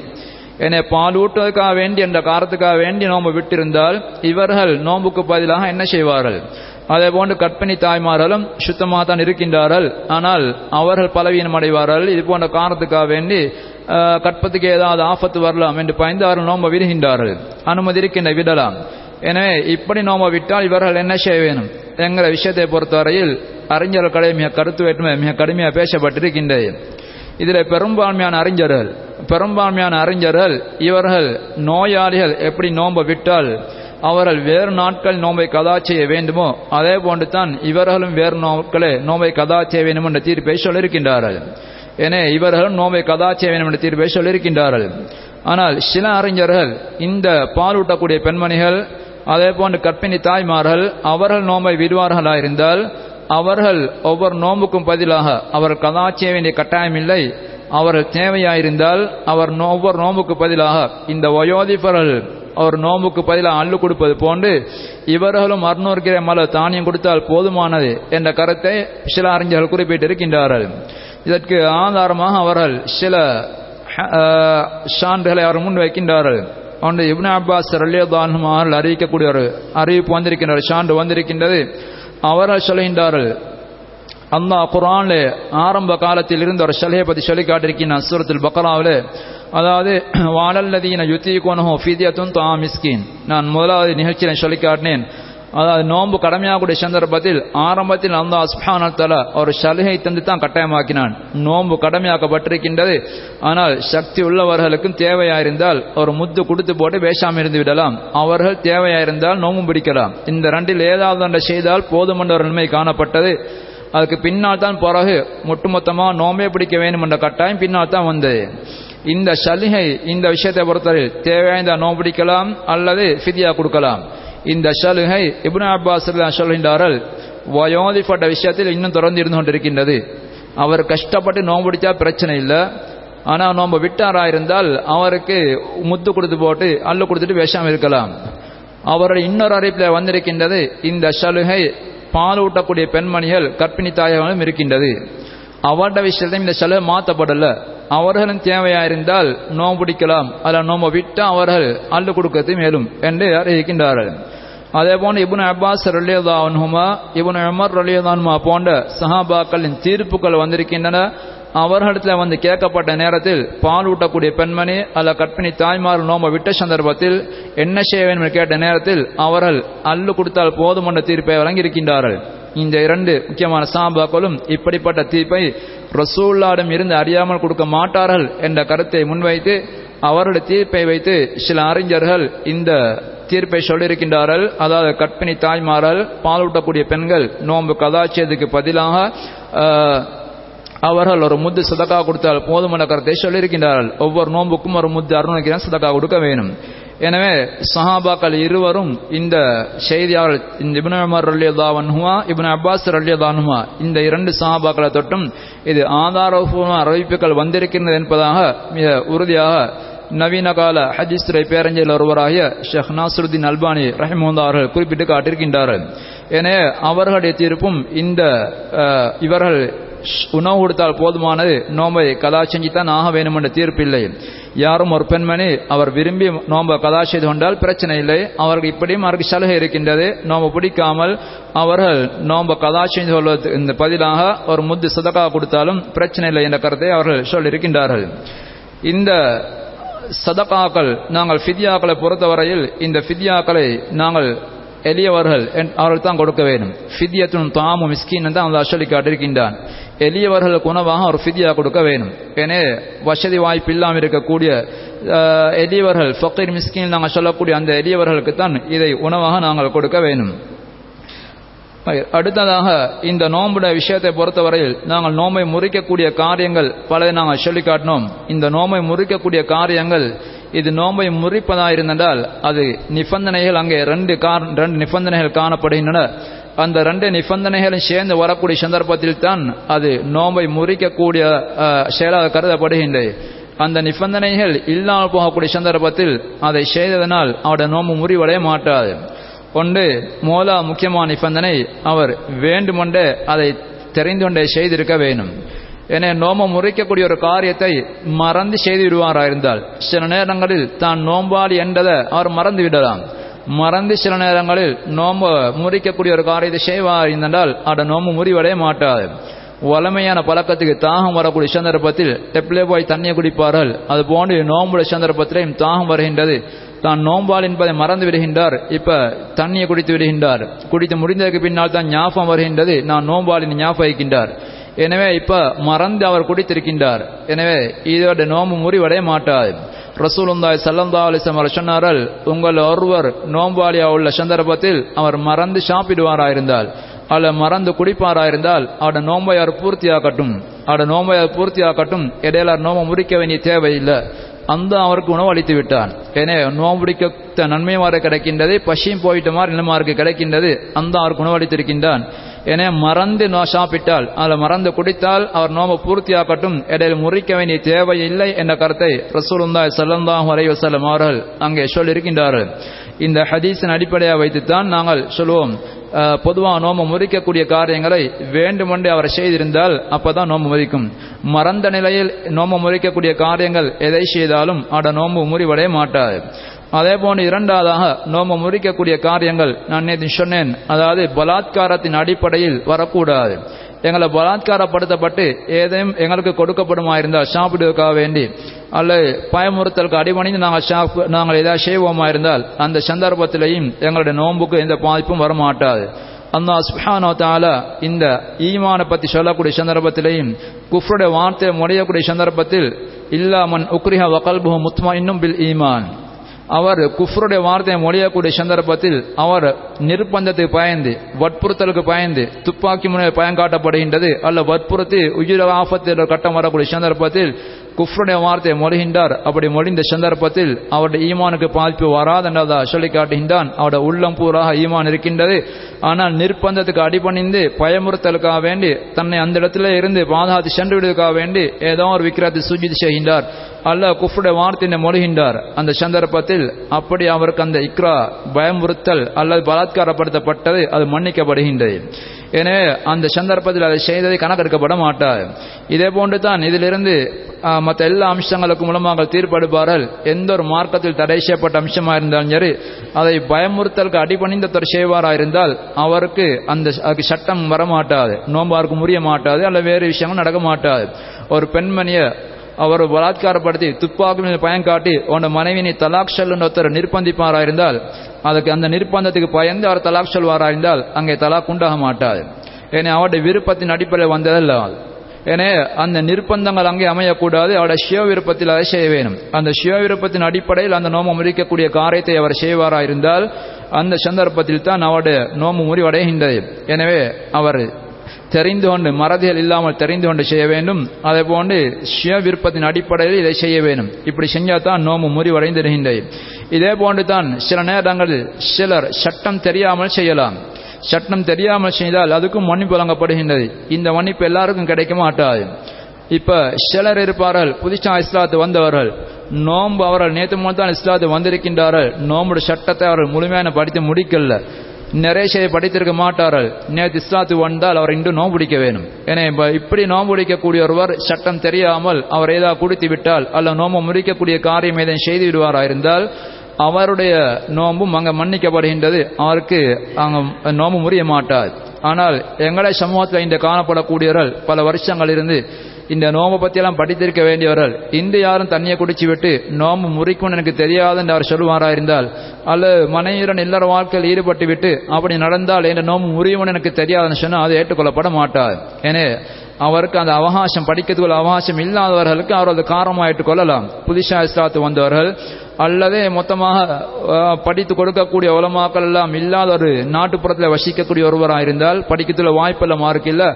என்னை பாலூட்டுவதற்காக வேண்டி என்ற காரணத்துக்காக வேண்டி நோம்பு விட்டிருந்தால் இவர்கள் நோம்புக்கு பதிலாக என்ன செய்வார்கள்? அதே போன்று கற்பிணி தாய்மார்களும் சுத்தமாக தான் இருக்கின்றார்கள். ஆனால் அவர்கள் பலவீனம் அடைவார்கள். இது போன்ற காரணத்துக்காக வேண்டி கற்பத்துக்கு ஏதாவது ஆபத்து வரலாம் என்று பயந்து அவர்கள் நோம்ப விடுகின்றார்கள். அனுமதி இருக்கின்ற விடலாம். எனவே இப்படி நோம்ப விட்டால் இவர்கள் என்ன செய்ய வேணும் என்கிற விஷயத்தை பொறுத்தவரையில் அறிஞர்களை மிக கருத்து வேற்றுமை மிக கடுமையாக பேசப்பட்டிருக்கின்றது. இதில் பெரும்பான்மையான அறிஞர்கள் பெரும்பான்மையான அறிஞர்கள் இவர்கள் நோயாளிகள் எப்படி நோம்ப விட்டால் அவர்கள் வேறு நாட்கள் நோம்பை கதா செய்ய வேண்டுமோ அதே போன்று தான் இவர்களும் வேறு நாட்களே நோம்பை கதா செய்ய வேண்டும் என்ற தீர்ப்பை சொல்லியிருக்கின்றார்கள். என இவர்களும் நோம்பை கதா செய்ய வேண்டும் என்ற தீர்ப்பை சொல்லியிருக்கின்றார்கள். ஆனால் சில அறிஞர்கள் இந்த பாலூட்டக்கூடிய பெண்மணிகள் அதே போன்று கற்பிணி தாய்மார்கள் அவர்கள் நோம்பை விடுவார்களாயிருந்தால் அவர்கள் ஒவ்வொரு நோம்புக்கும் பதிலாக அவர் கதா செய்ய வேண்டிய கட்டாயம் இல்லை அவர்கள் தேவையாயிருந்தால் அவர் ஒவ்வொரு நோம்புக்கு பதிலாக இந்த வயோதிபர்கள் அவர் நோம்புக்கு பதிலாக அள்ளு கொடுப்பது போன்று இவர்களும் அறுநூறு மலர் தானியம் கொடுத்தால் போதுமானது என்ற கருத்தை சில அறிஞர்கள் குறிப்பிட்டிருக்கின்றார்கள். இதற்கு ஆதாரமாக அவர்கள் சில சான்றுகளை அவர் முன் அவனுடைய இப்னு அப்பாஸ் ரல்லியதானும் அவர்கள் அறிவிக்கக்கூடிய ஒரு அறிவிப்பு வந்திருக்கின்றார் சான்று வந்திருக்கின்றது. அவர்கள் சொல்கின்றார்கள் அந்த குரான்ல ஆரம்ப காலத்தில் இருந்த ஒரு சலையை பற்றி சொல்லி காட்டிருக்கின்றான் சூரத்தில் பக்கராவில் அதாவது வாழல்லதீன யுத்தி கோனஹோ ஃபிதியத்தும் தா மிஸ்கின். நான் முதலாவது நிகழ்ச்சியில் சொல்லி காட்டினேன் அதாவது நோன்பு கடமையாகக்கூடிய சந்தர்ப்பத்தில் ஆரம்பத்தில் அந்த அஸ்பானத்தால ஒரு சலுகை தந்து தான் கட்டாயமாக்கினான். நோன்பு கடமையாக்கப்பட்டிருக்கின்றது. ஆனால் சக்தி உள்ளவர்களுக்கும் தேவையாயிருந்தால் ஒரு முத்து கொடுத்து போட்டு வேஷாம இருந்து விடலாம். அவர்கள் தேவையாயிருந்தால் நோம்பு பிடிக்கலாம். இந்த ரெண்டில் ஏதாவது ஒன்றை செய்தால் போதுமென்ற ஒரு நிலைமை காணப்பட்டது. அதுக்கு பின்னால் தான் பிறகு ஒட்டுமொத்தமாக நோம்பே பிடிக்க வேண்டும் என்ற கட்டாயம் பின்னால் தான் வந்தது. இந்த சலுகை இந்த விஷயத்தை பொறுத்தவரை தேவையான நோம்பு பிடிக்கலாம் அல்லது ஃபிதியா கொடுக்கலாம். இந்த சலுகை இப்னு அப்பாஸ் சொல்கின்றார்கள் வயோதிப்பட்ட விஷயத்தில் இன்னும் தொடர்ந்து இருந்து கொண்டிருக்கின்றது அவர் கஷ்டப்பட்டு நோம்பு பிடிச்சா பிரச்சனை இல்லை ஆனால் நோம்பு விட்டாராயிருந்தால் அவருக்கு முத்து கொடுத்து போட்டு அல்லு கொடுத்துட்டு விஷம் இருக்கலாம் அவருடைய இன்னொரு அறிப்பில் வந்திருக்கின்றது இந்த சலுகை பால் ஊட்டக்கூடிய பெண்மணிகள் கற்பிணி தாயகங்களும் இருக்கின்றது அவருடைய விஷயத்தையும் இந்த சலுகை மாற்றப்படல அவர்களும் தேவையாயிருந்தால் நோம்பு பிடிக்கலாம் அதில் நோம்பு விட்டு அவர்கள் அள்ளு கொடுக்கிறது மேலும் என்று அறிவிக்கின்றார்கள் அதே போன்று இபுன் அப்பாஸ் ரலியதான்ஹுமா இபுன் அமர் ரலியதான்மா போன்ற சஹாபாக்களின் தீர்ப்புகள் வந்திருக்கின்றன. அவர்களிடத்தில் வந்து கேட்கப்பட்ட நேரத்தில் பால் ஊட்டக்கூடிய பெண்மணி அல்ல கற்பிணி தாய்மார் நோம்ப விட்ட சந்தர்ப்பத்தில் என்ன செய்ய வேண்டும் என்று கேட்ட நேரத்தில் அவர்கள் அல்லு கொடுத்தால் போதும் என்ற தீர்ப்பை வழங்கியிருக்கின்றார்கள். இந்த இரண்டு முக்கியமான சாபாக்களும் இப்படிப்பட்ட தீர்ப்பை ரசூல்லாடம் இருந்து அறியாமல் கொடுக்க மாட்டார்கள் என்ற கருத்தை முன்வைத்து அவருடைய தீர்ப்பை வைத்து சில அறிஞர்கள் இந்த தீர்ப்பை சொல்லியிருக்கின்றார்கள். அதாவது கற்பிணி தாய்மார்கள் பாலூட்டக்கூடிய பெண்கள் நோன்பு கதாச்சியதுக்கு பதிலாக அவர்கள் ஒரு முத்து சதக்கா கொடுத்தால் போதுமான கருத்தை சொல்லியிருக்கின்றார்கள். ஒவ்வொரு நோன்புக்கும் ஒரு முத்து அருணகிரான் சதக்கா கொடுக்க வேணும் எனவே சஹாபாக்கள் இருவரும் இந்த செய்தியாளர் இந்த இபின் உமர் ரல்லியதாவன்ஹுமா இப்னு அப்பாஸ் ரல்லியதானுமா இந்த இரண்டு சஹாபாக்களை தொட்டும் இது ஆதாரபூர்வ அறிவிப்புகள் வந்திருக்கின்றது என்பதாக மிக உறுதியாக நவீன கால ஹஜிஸ் துறை பேரஞ்சல் ஒருவராகிய ஷேக் நாசருதீன் அல்பானி ரஹிமுல்லா அவர்கள் குறிப்பிட்டு காட்டியிருக்கின்றார்கள் எனவே அவர்களுடைய தீர்ப்பும் இந்த இவர்கள் உணவு கொடுத்தால் போதுமானது நோம்பை கதா செஞ்சுத்தான் ஆக வேண்டும் என்ற தீர்ப்பில்லை. யாரும் ஒரு பெண்மணி அவர் விரும்பி நோம்பை கதா செய்து கொண்டால் பிரச்சனை இல்லை. அவர்கள் இப்படியும் அவருக்கு சலுகை இருக்கின்றது. நோம்பை பிடிக்காமல் அவர்கள் நோம்ப கதா செய்து கொள்வது இந்த பதிலாக ஒரு முத்து சதக்கா கொடுத்தாலும் பிரச்சனை இல்லை என்ற கருத்தை அவர்கள் சொல்லியிருக்கின்றார்கள். இந்த சதகாக்கள் நாங்கள் ஃபித்யாக்களை பொறுத்தவரையில் இந்த ஃபித்யாக்களை நாங்கள் எளியவர்கள் அவர்கள் தான் கொடுக்க வேண்டும். ஃபித்யத்தின் தாமும் மிஸ்கின் தான் அந்த சொல்லி காட்டிருக்கின்றான் எளியவர்களுக்கு உணவாக ஒரு ஃபித்யா கொடுக்க வேண்டும். எனவே வசதி வாய்ப்பு இல்லாமல் இருக்கக்கூடிய எளியவர்கள் ஃபக்கீர் மிஸ்கின் நாங்கள் சொல்லக்கூடிய அந்த எளியவர்களுக்கு தான் இதை உணவாக நாங்கள் கொடுக்க வேண்டும். அடுத்ததாக இந்த நோம்புடைய விஷயத்தை பொறுத்தவரையில் நாங்கள் நோம்பை முறிக்கக்கூடிய காரியங்கள் பல நாங்கள் சொல்லி காட்டினோம் இந்த நோம்பை முறிக்கக்கூடிய காரியங்கள் இது நோம்பை முறிப்பதாக இருந்ததால் அது நிபந்தனைகள் அங்கே ரெண்டு கார் ரெண்டு நிபந்தனைகள் காணப்படுகின்றன. அந்த ரெண்டு நிபந்தனைகளும் சேர்ந்து வரக்கூடிய சந்தர்ப்பத்தில் தான் அது நோம்பை முறிக்கக்கூடிய செயலாக கருதப்படுகின்றது. அந்த நிபந்தனைகள் இல்லாமல் போகக்கூடிய சந்தர்ப்பத்தில் அதை செய்ததனால் அவருடைய நோம்பு முறிவடைய மாட்டாது. ஒன்று மோலா முக்கியமான நிபந்தனை அவர் வேண்டுமென்றே அதை தெரிந்து கொண்டே செய்திருக்க வேண்டும். என நோம்பை முறைக்கக்கூடிய ஒரு காரியத்தை மறந்து செய்து விடுவாரா இருந்தால் சில நேரங்களில் தான் நோம்பாளி என்றதை அவர் மறந்து விடலாம். மறந்து சில நேரங்களில் நோம்ப முறிக்கக்கூடிய ஒரு காரியத்தை செய்வார் இருந்தால் அவட நோம்பு முறிவடைய மாட்டாது. வளமையான பழக்கத்துக்கு தாகம் வரக்கூடிய சந்தர்ப்பத்தில் டெப்ளே போய் தண்ணியை குடிப்பார்கள் அது போன்று நோம்புடைய சந்தர்ப்பத்திலையும் தாகம் வருகின்றது. தான் நோம்பால் என்பதை மறந்து விடுகின்றார். இப்ப தண்ணியை குடித்து விடுகின்றார். குடித்து முடிந்ததற்கு பின்னால் தான் ஞாபகம் வருகின்றது. நான் நோம்பாலின் ஞாபகம் வைக்கின்றார். எனவே இப்ப மறந்து அவர் குடித்திருக்கின்றார். எனவே இதோட நோம்பு முறிவடைய மாட்டார் ரசூலுந்தாய் சல்லந்தா அலிசம் அவர் சொன்னார்கள் உங்கள் ஒருவர் நோம்பாளியா உள்ள சந்தர்ப்பத்தில் அவர் மறந்து சாப்பிடுவாராயிருந்தால் அல்ல மறந்து குடிப்பாராயிருந்தால் அவட நோம்பையார் பூர்த்தியாகட்டும் அவட நோம்பையார் பூர்த்தியாகட்டும் இடையில நோம்பை முறிக்க வேண்டிய தேவையில்லை. அந்த அவருக்கு உணவு அளித்து விட்டான். எனவே நோம்புடிக்க நன்மை மாற கிடைக்கின்றது பசியும் போயிட்ட மாதிரி நிலமாருக்கு கிடைக்கின்றது அந்த அவருக்கு உணவு அளித்திருக்கின்றான். என மறந்து நோ சாப்பிட்டால் அதில் மறந்து குடித்தால் அவர் நோம்பு பூர்த்தியாக்கட்டும் இடையில் முறிக்க வேண்டிய தேவையில்லை என்ற கருத்தை ரசூலுந்தாய் சல்லந்தாஹ் அலைவசல்லம் அவர்கள் அங்கே சொல்லியிருக்கின்றார்கள். இந்த ஹதீஸின் அடிப்படையாக வைத்துத்தான் நாங்கள் சொல்லுவோம் பொதுவாக நோம்பு முறிக்கக்கூடிய காரியங்களை வேண்டுமென்றே அவர் செய்திருந்தால் அப்பதான் நோம்பு முறிக்கும். மறந்த நிலையில் நோம்பு முறிக்கக்கூடிய காரியங்கள் எதை செய்தாலும் அட நோம்பு முறிவடைய மாட்டாது. அதே போன்று இரண்டாவதாக நோம்பு முறிக்கக்கூடிய காரியங்கள் நான் நேற்று சொன்னேன். அதாவது பலாத்காரத்தின் அடிப்படையில் வரக்கூடாது. எங்களை பலாத்காரப்படுத்தப்பட்டு ஏதேனும் எங்களுக்கு கொடுக்கப்படுமா இருந்தால் சாப்பிடுவதற்காக வேண்டி அல்லது பயமுறுத்தலுக்கு அடிபணிந்து நாங்கள் சாப் நாங்கள் ஏதாவது செய்வோமா இருந்தால் அந்த சந்தர்ப்பத்திலையும் எங்களுடைய நோன்புக்கு எந்த பாதிப்பும் வரமாட்டாது. அல்லாஹ் சுப்ஹானோ தாலா இந்த ஈமானை பற்றி சொல்லக்கூடிய சந்தர்ப்பத்திலையும் குஃப்ருடைய வார்த்தையை முடியக்கூடிய சந்தர்ப்பத்தில் இல்லாமன் உக்ரிஹா வகல்பு முத்மா இன்னும் பில் ஈமான். அவர் குஃப்ருடைய வார்த்தையை மொழியக்கூடிய சந்தர்ப்பத்தில் அவர் நிர்பந்தத்தை பயந்து வற்புறுத்தலுக்கு பயந்து துப்பாக்கி முனை பயன்காட்டப்படுகின்றது அல்ல வற்புறுத்தி உயிர ஆபத்தில் கட்டம் வரக்கூடிய சந்தர்ப்பத்தில் குஃப்ருடைய வார்த்தையை மொழிகின்றார். அப்படி மொழிந்த சந்தர்ப்பத்தில் அவருடைய ஈமானுக்கு பாதிப்பு வராதென்றதா சொல்லி காட்டுகின்றான் அவருடைய உள்ளம் பூராக ஈமான் இருக்கின்றது. ஆனால் நிர்பந்தத்துக்கு அடிபணிந்து பயமுறுத்தலுக்காக வேண்டி தன்னை அந்த இடத்துல இருந்து பாதுகாத்து சென்று விடுவதற்காக வேண்டி ஏதோ ஒரு விக்கிரத்தை சுஜித் செய்கின்றார். அல்ல குஃப்ருடைய வார்த்தையை மொழிகின்றார். அந்த சந்தர்ப்பத்தில் அப்படி அவருக்கு அந்த இக்ரா பயமுறுத்தல் அல்லது பலாத்காரப்படுத்தப்பட்டது அது மன்னிக்கப்படுகின்றது. எனவே அந்த சந்தர்ப்பத்தில் அதை செய்ததை கணக்கெடுக்கப்பட மாட்டார் இதே போன்று தான் இதிலிருந்து மற்ற எல்லா அம்சங்களுக்கும் மூலமாக தீர்ப்படுப்பார்கள் எந்த ஒரு மார்க்கத்தில் தடை செய்யப்பட்ட அம்சமாக இருந்தாலும் சரி அதை பயமுறுத்தலுக்கு அடிபணிந்தத்தர் செய்வாராக இருந்தால் அவருக்கு அந்த அதுக்கு சட்டம் வரமாட்டாது. நோம்பாருக்கு முறிய மாட்டாது அல்ல வேறு விஷயங்கள் நடக்க மாட்டாது. ஒரு பெண்மணியை அவர் பலாத்காரப்படுத்தி துப்பாக்கி மீது பயன் காட்டி உன் மனைவினை தலாக் செல்லுன்னு ஒருத்தர் நிர்பந்திப்பாரா இருந்தால் அதுக்கு அந்த நிர்பந்தத்துக்கு பயந்து அவர் தலாக் சொல்வாரா இருந்தால் அங்கே தலாக் உண்டாக மாட்டாது. ஏன்னா அவருடைய விருப்பத்தின் அடிப்படையில் வந்ததல்ல எனவே அந்த நிர்பந்தங்கள் அங்கே அமையக்கூடாது அவருடைய சிவ விருப்பத்தில் அதை செய்ய வேணும். அந்த சிவ விருப்பத்தின் அடிப்படையில் அந்த நோம்பு முறிக்கக்கூடிய காரியத்தை அவர் செய்வாரா இருந்தால் அந்த சந்தர்ப்பத்தில் தான் அவருடைய நோம்பு முறிவடைகின்றது. எனவே அவர் தெரிந்து கொண்டு மறதிகள் இல்லாமல் தெரிந்து கொண்டு செய்ய வேண்டும். அதே போன்று சுய விருப்பத்தின் அடிப்படையில் இதை செய்ய வேண்டும். இப்படி செஞ்சால் தான் நோம்பு முறிவடைந்திருக்கின்றது. இதே போன்று தான் சில நேரங்களில் சிலர் சட்டம் தெரியாமல் செய்யலாம். சட்டம் தெரியாமல் செய்தால் அதுக்கும் மன்னிப்பு வழங்கப்படுகின்றது. இந்த மன்னிப்பு எல்லாருக்கும் கிடைக்க மாட்டாது. இப்ப சிலர் இருப்பார்கள் புதுசா இஸ்லாத்து வந்தவர்கள். நோன்பு அவர்கள் நேற்று மூலம் தான் இஸ்லாத்து வந்திருக்கின்றார்கள். நோம்புடைய சட்டத்தை அவர்கள் முழுமையான படித்து முடிக்கல. நிறைய படித்திருக்க மாட்டார்கள். நேற்று இஸ்லாத்து வந்தால் அவர் இன்று நோம்பு பிடிக்க வேணும் ஏன்னா இப்படி நோன்பு பிடிக்கக்கூடிய ஒருவர் சட்டம் தெரியாமல் அவர் ஏதாவது குடித்து விட்டால் அல்ல நோம்பு முறிக்கக்கூடிய காரியம் ஏதேனும் செய்து விடுவாரா இருந்தால் அவருடைய நோம்பும் அங்கே மன்னிக்கப்படுகின்றது. அவருக்கு அங்கே நோம்பு முறிய மாட்டார். ஆனால் எங்களை சமூகத்தில் இந்த காணப்படக்கூடியவர்கள் பல வருஷங்கள் இருந்து இந்த நோம்பை பற்றியெல்லாம் படித்திருக்க வேண்டியவர்கள் இன்று யாரும் தண்ணியை குடிச்சு விட்டு நோம்பு முறிக்கும்னு எனக்கு தெரியாது என்று அவர் சொல்லுவாரா இருந்தால் அல்லது மனைவியுடன் இல்லற வாழ்க்கையில் ஈடுபட்டு விட்டு அப்படி நடந்தால் இந்த நோம்பு முறியும்னு எனக்கு தெரியாதுன்னு சொன்னால் அது ஏற்றுக்கொள்ளப்பட மாட்டார். ஏனே அவருக்கு அந்த அவகாசம் படிக்கிறதுக்குள்ள அவகாசம் இல்லாதவர்களுக்கு அவர் அது காரணமாயிட்டு கொள்ளலாம். புதுசா இஸ்லாத்து வந்தவர்கள் அல்லது மொத்தமாக படித்து கொடுக்கக்கூடிய உலமாக்கள் எல்லாம் இல்லாத ஒரு நாட்டுப்புறத்தில் வசிக்கக்கூடிய ஒருவராக இருந்தால் படிக்கிறதுல வாய்ப்பெல்லாம் மார்க்கு இல்லை.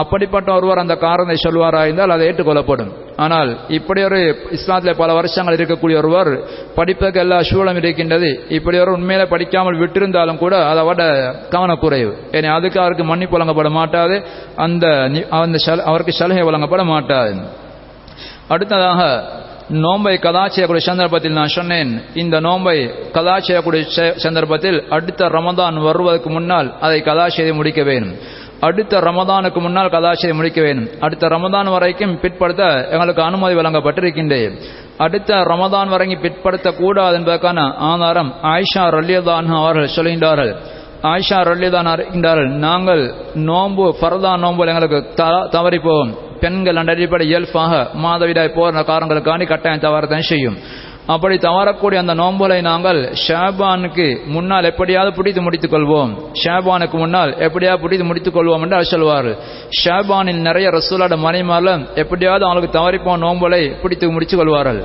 அப்படிப்பட்ட ஒருவர் அந்த காரணத்தை சொல்வாராக இருந்தால் அதை ஏற்றுக்கொள்ளப்படும். ஆனால் இப்படி ஒரு இஸ்லாத்தில் பல வருஷங்கள் இருக்கக்கூடிய ஒருவர் படிப்பதற்கு எல்லா சூழலும் இருக்கின்றது. இப்படி ஒரு உண்மையில படிக்காமல் விட்டிருந்தாலும் கூட அதை விட கவனக்குறைவு. ஏன்னா அதுக்கு அவருக்கு மன்னிப்பு வழங்கப்பட மாட்டாது. அந்த அந்த அவருக்கு சலுகை வழங்கப்பட மாட்டாது. அடுத்ததாக நோம்பை கதா செய்யக்கூடிய சந்தர்ப்பத்தில் நான் சொன்னேன். இந்த நோம்பை கதா செய்யக்கூடிய சந்தர்ப்பத்தில் அடுத்த ரமதான் வருவதற்கு முன்னால் அதை கதா செய்து முடிக்க வேண்டும் அடுத்த ரமதானுக்கு முன்னால் கதா செய்து முடிக்க வேண்டும் அடுத்த ரமதான் வரைக்கும் பிற்படுத்த எங்களுக்கு அனுமதி வழங்கப்பட்டிருக்கின்றது அடுத்த ரமதான் வரைக்கும் பிற்படுத்தக்கூடாது என்பதற்கான ஆதாரம் ஆயிஷா ரல்யதான் அவர்கள் சொல்கின்றார்கள். ஆயிஷா ரல்லிதான் அறிகின்றார்கள் நாங்கள் நோன்பு பரதா நோன்பு எங்களுக்கு தவறி போவோம் பெண்கள் அந்த அடிப்படை இயல்பாக மாதவிடாய் போகிற காரணங்களுக்காண்டி கட்டாயம் தவறத்தான் செய்யும். அப்படி தவறக்கூடிய அந்த நோன்புகளை நாங்கள் ஷாபானுக்கு முன்னால் எப்படியாவது பிடித்து முடித்துக் கொள்வோம் ஷாபானுக்கு முன்னால் எப்படியாவது பிடித்து முடித்துக் கொள்வோம் என்று சொல்வார். ஷாபானில் நிறைய ரசூலாட மனைமாரில் எப்படியாவது அவங்களுக்கு தவறிப்போன நோன்புகளை பிடித்து முடித்துக் கொள்வார்கள்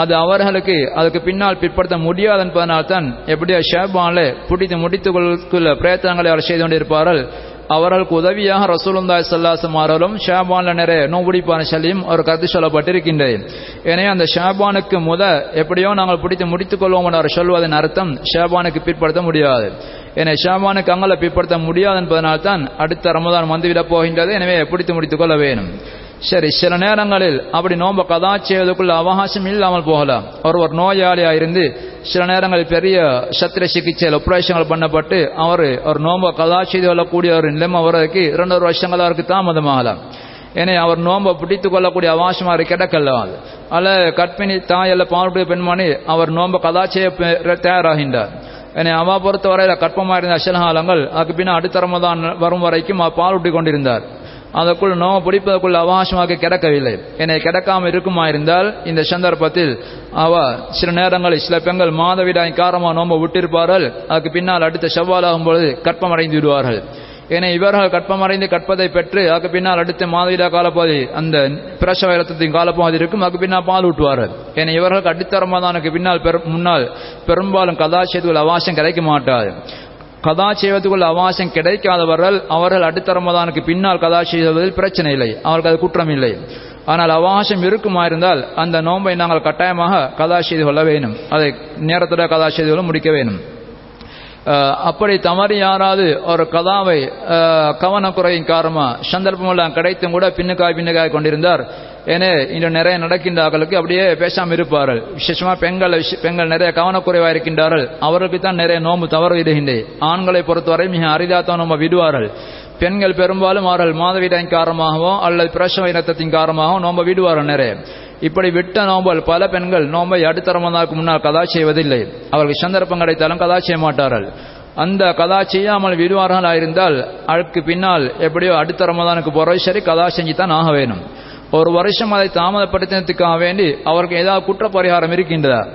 அது அவர்களுக்கு அதுக்கு பின்னால் பிற்படுத்த முடியாது என்பதனால் தான் எப்படியா ஷாபானில் பிடித்து முடித்துக் கொள்ள பிரயத்தனங்களை அவர் செய்து கொண்டிருப்பார்கள். அவர்களுக்கு உதவியாக ரசூலுந்தாய் சல்லாசம் அவர்களும் ஷாபான்ல நிறைய நோபுடிப்பான சொல்லியும் ஒரு கருத்து சொல்லப்பட்டிருக்கின்றது எனவே அந்த ஷாபானுக்கு முத எப்படியோ நாங்கள் பிடித்து முடித்துக் கொள்வோம் என்று அவர் சொல்வதன் அர்த்தம் ஷாபானுக்கு பிற்படுத்த முடியாது. என ஷாபானுக்கு அங்கல பிற்படுத்த முடியாது என்பதனால் தான் அடுத்த ரமதான் வந்துவிடப் போகின்றது. எனவே பிடித்து முடித்துக் கொள்ள வேணும் சரி சில நேரங்களில் அப்படி நோம்ப கதா செய்வதற்குள்ள அவகாசம் இல்லாமல் போகலாம் ஒருவர் நோயாளியா இருந்து சில நேரங்களில் பெரிய சத்திர சிகிச்சையில் ஆபரேஷன்கள் பண்ணப்பட்டு அவர் ஒரு நோம்ப கதா செய்து கொள்ளக்கூடிய ஒரு நிலைமை வர்றதுக்கு இரண்டொரு வருஷங்கள் அவருக்கு தாமதமாகலாம் ஏனே அவர் நோன்பை பிடித்து கொள்ளக்கூடிய அவகாசம் அவர் கிடக்கல அது அல்ல கற்பிணி தாய் அல்ல பாலுடைய பெண்மணி அவர் நோன்பை செய்ய தயாராகின்றார் என்னை அவா பொறுத்தவரையில கற்பமாக இருந்த அசலகாலங்கள் அதுக்கு பின்ன அடுத்தரமதான் வரும் வரைக்கும் பால் ஊட்டி கொண்டிருந்தார் அதற்குள் நோம பிடிப்பதற்குள் அவகாசமாக கிடக்கவில்லை. என்னை கிடக்காமல் இருக்குமா இருந்தால் இந்த சந்தர்ப்பத்தில் அவ சில நேரங்களில் சில பெண்கள் மாதவிடாய் காரமாக நோம்ப விட்டிருப்பார்கள். அதுக்கு பின்னால் அடுத்த செவ்வாலாகும் பொழுது கற்பமடைந்து விடுவார்கள். ஏன்னா இவர்கள் கற்பமடைந்து கற்பதை பெற்று அதுக்கு பின்னால் அடுத்த மாதவிடா காலப்பகுதி அந்த பிரசவ இரத்தத்தின் காலப்பகுதி இருக்கும். அதுக்கு பின்னால் பால் ஊட்டுவார்கள். ஏன்னா இவர்களுக்கு அடித்தரமாதானுக்கு பின்னால் முன்னால் பெரும்பாலும் கதாசியத்துக்குள் அவகாசம் கிடைக்க மாட்டாது. கதா செய்வதற்குள்ள அவகாசம் கிடைக்காதவர்கள் அவர்கள் அடுத்த ரமதானுக்கு பின்னால் கதா செய்வதில் பிரச்சனை இல்லை. அவர்களுக்கு அது குற்றம் இல்லை. ஆனால் அவகாசம் இருக்குமா இருந்தால் அந்த நோன்பை நாங்கள் கட்டாயமாக கதா செய்து கொள்ள வேணும் அதை நேரத்தில் கதா செய்து கொள்ள முடிக்க வேணும் அப்படி தவறி யாராவது ஒரு கதாவை கவனக்குறையின் காரணமாக சந்தர்ப்பமெல்லாம் கிடைத்தும் கூட பின்னுக்காய் பின்னுக்காய் கொண்டிருந்தார். ஏன்னா இன்று நிறைய நடக்கின்றார்களுக்கு அப்படியே பேசாமல் இருப்பார்கள். விசேஷமா பெண்கள் பெண்கள் நிறைய கவனக்குறைவாக இருக்கின்றார்கள். அவர்களுக்கு தான் நிறைய நோம்பு தவறு விடுகின்றேன் ஆண்களை பொறுத்தவரை மிக அரிதாத்தான் நம்ம விடுவார்கள். பெண்கள் பெரும்பாலும் அவர்கள் மாதவிடாயின் காரணமாகவோ அல்லது பிரசவ இனத்தின் காரணமாகவோ நோம்ப விடுவார்கள் நிறைய. இப்படி விட்ட நோம்பல் பல பெண்கள் நோம்பை அடுத்த ரமதாக்கு முன்னால் கதா செய்வதில்லை. அவர்கள் சந்தர்ப்பம் கிடைத்தாலும் கதா செய்ய மாட்டார்கள். அந்த கதா செய்யாமல் விடுவார்கள் இருந்தால் அதுக்கு பின்னால் எப்படியோ அடுத்த ரமதானுக்கு போறது சரி கதா செஞ்சு தான் ஆக வேணும் ஒரு வருஷம் அதை தாமதப்படுத்தினதுக்காக வேண்டி அவருக்கு ஏதாவது குற்றப்பரிகாரம் இருக்கின்றதா?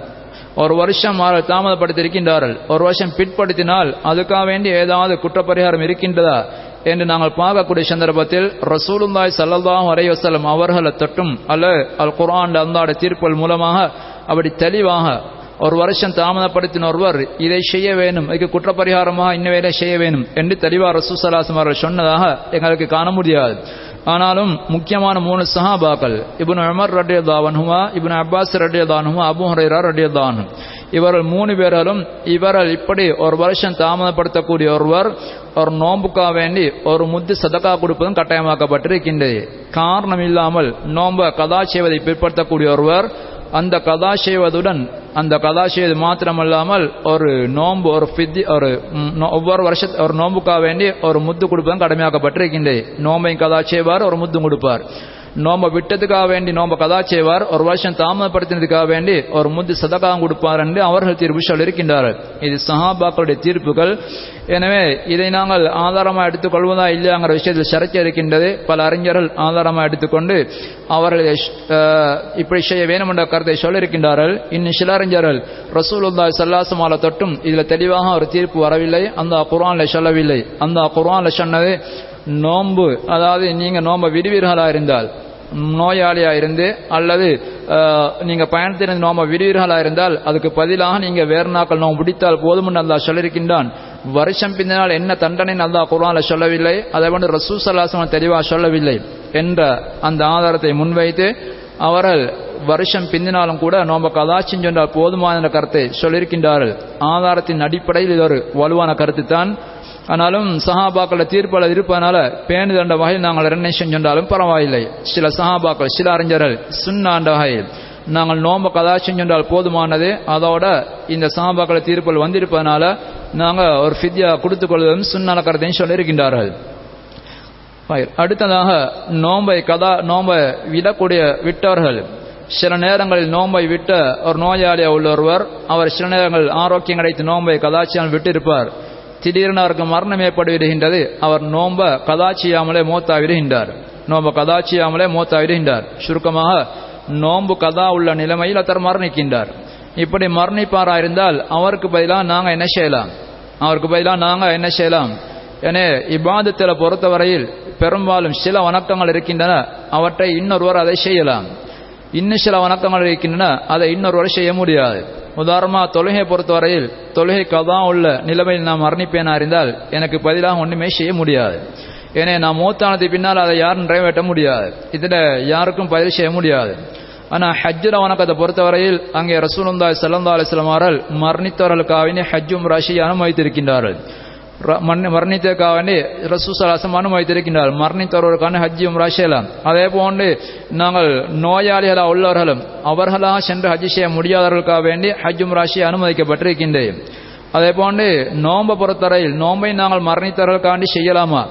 ஒரு வருஷம் அவர்கள் தாமதப்படுத்தியிருக்கின்றார்கள். ஒரு வருஷம் பிற்படுத்தினால் அதுக்காக வேண்டி ஏதாவது குற்றப்பரிகாரம் இருக்கின்றதா? என்று நாங்கள் பார்க்கக்கூடிய சந்தர்ப்பத்தில் ரசூலுந்தாய் சல்லல்லாஹு அலைஹி அவர்களை தொட்டும் அல்ல அல் குரான் அந்தாட தீர்ப்புகள் மூலமாக அப்படி தெளிவாக ஒரு வருஷம் தாமதப்படுத்தின ஒருவர் இதை செய்ய வேணும் இதுக்கு குற்றப்பரிகாரமாக இன்ன வேலை செய்ய வேணும் என்று தெளிவாக ரசூசலாசம் அவர்கள் சொன்னதாக எங்களுக்கு காண முடியாது. ஆனாலும் முக்கியமான மூணு சஹாபாக்கள். இபுன் அமர் ரட்டியதாவனுமா இபுன் அப்பாஸ் ரட்டியதானுமா அபு ஹரேரா ரடியதானு இவர்கள் மூணு பேர்களும் இவர்கள் இப்படி ஒரு வருஷம் தாமதப்படுத்தக்கூடிய ஒருவர் ஒரு நோம்புக்கா வேண்டி ஒரு முத்து சதக்கா கொடுப்பதும் கட்டாயமாக்கப்பட்டிருக்கின்றது. காரணம் இல்லாமல் நோம்ப கதா செய்வதை பிற்படுத்தக்கூடிய ஒருவர் அந்த கதா செய்வதுடன் அந்த கதா செய்வது மாத்திரமல்லாமல் ஒரு நோன்பு ஒரு பித்தி ஒரு ஒவ்வொரு வருஷ ஒரு நோம்புக்காக வேண்டி ஒரு முத்து கொடுப்பதும் கடமையாக்கப்பட்டிருக்கின்றது. நோம்பையும் கதா செய்வார் ஒரு முத்து கொடுப்பார். நோம்ப விட்டதுக்காக வேண்டி நோம்ப கதா செய்வார். ஒரு வருஷம் தாமதப்படுத்தினதுக்காக வேண்டி ஒரு முந்தி சதகாம் கொடுப்பார் என்று அவர்கள் தீர்ப்பு சொல்லியிருக்கின்றார்கள். இது சஹாபாக்களுடைய தீர்ப்புகள். எனவே இதை நாங்கள் ஆதாரமாக எடுத்துக்கொள்வதா இல்லையாங்கிற விஷயத்தில் சர்ச்சை இருக்கின்றது. பல அறிஞர்கள் ஆதாரமாக எடுத்துக்கொண்டு அவர்கள் இப்படி செய்ய வேணும் என்ற கருத்தை சொல்லியிருக்கின்றார்கள். இன்னும் சில அறிஞர்கள் ரசூலுல்லா சல்லாசமால தொட்டும் இதில் தெளிவாக ஒரு தீர்ப்பு வரவில்லை. அந்த குரான்ல சொல்லவில்லை. அந்த குரான்ல சொன்னது நோன்பு. அதாவது நீங்க நோம்ப விடுவீர்களா இருந்தால் நோயாளியா இருந்து அல்லது நீங்க பயணத்திலிருந்து நோம்ப விடுவீர்களா இருந்தால் அதுக்கு பதிலாக நீங்க வேறு நாட்கள் நோம்பு பிடித்தால் போதும் அல்லா சொல்லியிருக்கின்றான். வருஷம் பிந்தினால் என்ன தண்டனை நல்லா குரான் சொல்லவில்லை. அதை வந்து ரசூசல்லாசம் தெளிவாக சொல்லவில்லை என்ற அந்த ஆதாரத்தை முன்வைத்து அவர்கள் வருஷம் பிந்தினாலும் கூட நோம்ப கதாச்சின் சென்றால் போதுமான கருத்தை சொல்லியிருக்கின்றார்கள். ஆதாரத்தின் அடிப்படையில் இது ஒரு வலுவான கருத்து தான். ஆனாலும் சஹாபாக்கள தீர்ப்பாளர் இருப்பதனால பேணுதண்ட வகையில் நாங்கள் என்ன செஞ்சாலும் பரவாயில்லை. சில சஹாபாக்கள் சில அறிஞர்கள் சுண்ணாண்ட வகையில் நாங்கள் நோம்ப கதா செஞ்சால் போதுமானது. அதோட இந்த சஹாபாக்கள தீர்ப்புகள் வந்திருப்பதனால நாங்கள் ஒரு ஃபித்யா கொடுத்துக் கொள்வதும் சுண்ணான கருத்தையும் சொல்லியிருக்கின்றார்கள். அடுத்ததாக நோம்பை கதா நோம்பை விடக்கூடிய விட்டவர்கள். சில நேரங்களில் நோம்பை விட்ட ஒரு நோயாளியா உள்ள ஒருவர் அவர் சில நேரங்கள் ஆரோக்கியம் கிடைத்து நோம்பை கதாச்சியால் விட்டிருப்பார். திடீரென அவருக்கு மரணம் ஏற்படுவிடுகின்றது அவர் நோம்ப கதாச்சியாமலே மூத்தா விடுகின்றார் நோம்ப கதாச்சியாமலே மூத்தா விடுகின்றார் சுருக்கமாக நோம்பு கதா உள்ள நிலைமையில் அத்தர் மரணிக்கின்றார். இப்படி மரணிப்பாரா இருந்தால் அவருக்கு பதிலாக நாங்கள் என்ன செய்யலாம்? அவருக்கு பதிலாக நாங்கள் என்ன செய்யலாம்? எனவே இபாதத்தில் பொறுத்தவரையில் பெரும்பாலும் சில வணக்கங்கள் இருக்கின்றன அவற்றை இன்னொருவர் அதை செய்யலாம். இன்னும் சில வணக்கங்கள் இருக்கின்றன அதை இன்னொருவர் செய்ய முடியாது. உதாரணமாக தொழுகை பொறுத்தவரையில் தொழுகை தான் உள்ள நிலைமையில் நாம் மரணிப்பேனா அறிந்தால் எனக்கு பதிலாக ஒன்றுமே செய்ய முடியாது. ஏனே நான் மூத்தானது பின்னால் அதை யாரும் நிறைவேற்ற முடியாது. இதில் யாருக்கும் பதில் செய்ய முடியாது. ஆனால் ஹஜ்ஜுல வணக்கத்தை பொறுத்தவரையில் அங்கே ரசூலுந்தாய் சல்லந்தா அலிஸ்லாம் அவர்கள் மரணித்தவர்களுக்காக ஹஜ்ஜும் ராசியை அனுமதித்திருக்கின்றார்கள். மரணித்ததுக்காக வேண்டி ரசூசலாசம் அனுமதித்திருக்கின்றார் மரணித்தவர்களுக்கான ஹஜ்ஜியும் ராசியலாம் அதே போன்று நாங்கள் நோயாளிகளா உள்ளவர்களும் அவர்களாக சென்று ஹஜ்ஜி செய்ய முடியாதவர்களுக்காக வேண்டி ஹஜ்ஜும் ராசி அனுமதிக்கப்பட்டிருக்கின்றது அதே போன்று நோன்பை பொறுத்தவரையில் நோன்பை நாங்கள் மரணித்தவர்களுக்காண்டி செய்யலாமா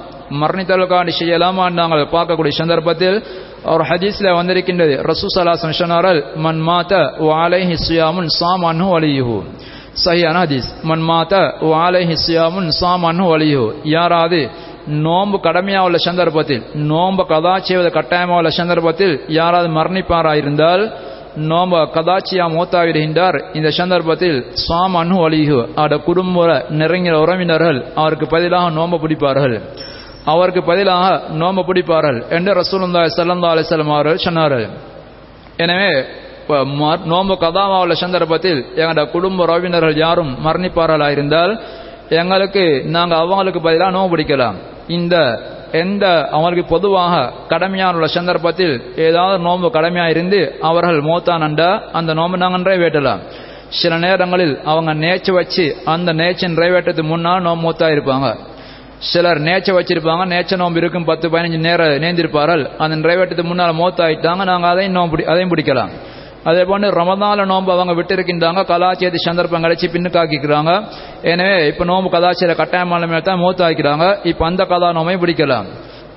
மரணித்தவர்களுக்காண்டி செய்யலாமா நாங்கள் பார்க்கக்கூடிய சந்தர்ப்பத்தில் ஒரு ஹஜீஸ்ல வந்திருக்கின்றது ரசூ சலாசன் சொன்னார்கள் மன் மாத்த வாலை சுயாமுன் சாமானு வலியுஹு சஹியான ஹதீஸ் மன் மாத்த வாலைஹி சியாமுன் சாமானு வலியுஹு யாராவது நோன்பு கடமையாக உள்ள சந்தர்ப்பத்தில் நோன்பு கதா செய்வது கட்டாயமாக உள்ள சந்தர்ப்பத்தில் யாராவது மரணிப்பாராயிருந்தால் நோம்ப கதாச்சியா மூத்தாவிடுகின்றார் இந்த சந்தர்ப்பத்தில் சாம் அனு வலியு அவருடைய குடும்ப நெருங்கிய உறவினர்கள் அவருக்கு பதிலாக நோம்ப பிடிப்பார்கள் அவருக்கு பதிலாக நோம்ப பிடிப்பார்கள் என்று ரசூலுல்லா சல்லா செல்லுமாறு அவர்கள் சொன்னார்கள் எனவே நோம்பு கதாமாவுள்ள சந்தர்ப்பத்தில் எங்களோட குடும்ப உறவினர்கள் யாரும் மரணிப்பார்களாயிருந்தால் எங்களுக்கு நாங்கள் அவங்களுக்கு பதிலாக நோம்பு பிடிக்கலாம் இந்த எந்த அவங்களுக்கு பொதுவாக கடமையான உள்ள சந்தர்ப்பத்தில் ஏதாவது நோன்பு கடமையாக இருந்து அவர்கள் மோத்தானண்டா அந்த நோம்பு நாங்கள் நிறைவேற்றலாம். சில நேரங்களில் அவங்க நேச்சு வச்சு அந்த நேச்சை நிறைவேற்றத்துக்கு முன்னால் நோம்பு மூத்தா இருப்பாங்க. சிலர் நேச்ச வச்சிருப்பாங்க நேச்ச நோம்பு இருக்கும் பத்து பதினஞ்சு நேரம் நேர்ந்திருப்பார்கள். அந்த நிறைவேற்றத்துக்கு முன்னால் மூத்தாயிட்டாங்க நாங்கள் அதையும் நோம்பு அதையும் பிடிக்கலாம். அதே போன்று ரமதான நோன்பு அவங்க விட்டு இருக்கின்றாங்க கலாச்சார சந்தர்ப்பம் கிடைச்சி பின்னுக்காக்கிக்கிறாங்க. எனவே இப்ப நோம்பு கலாச்சார கட்டாயமான தான் மூத்தாக்கிறாங்க இப்ப அந்த கதா நோமையும் பிடிக்கலாம்.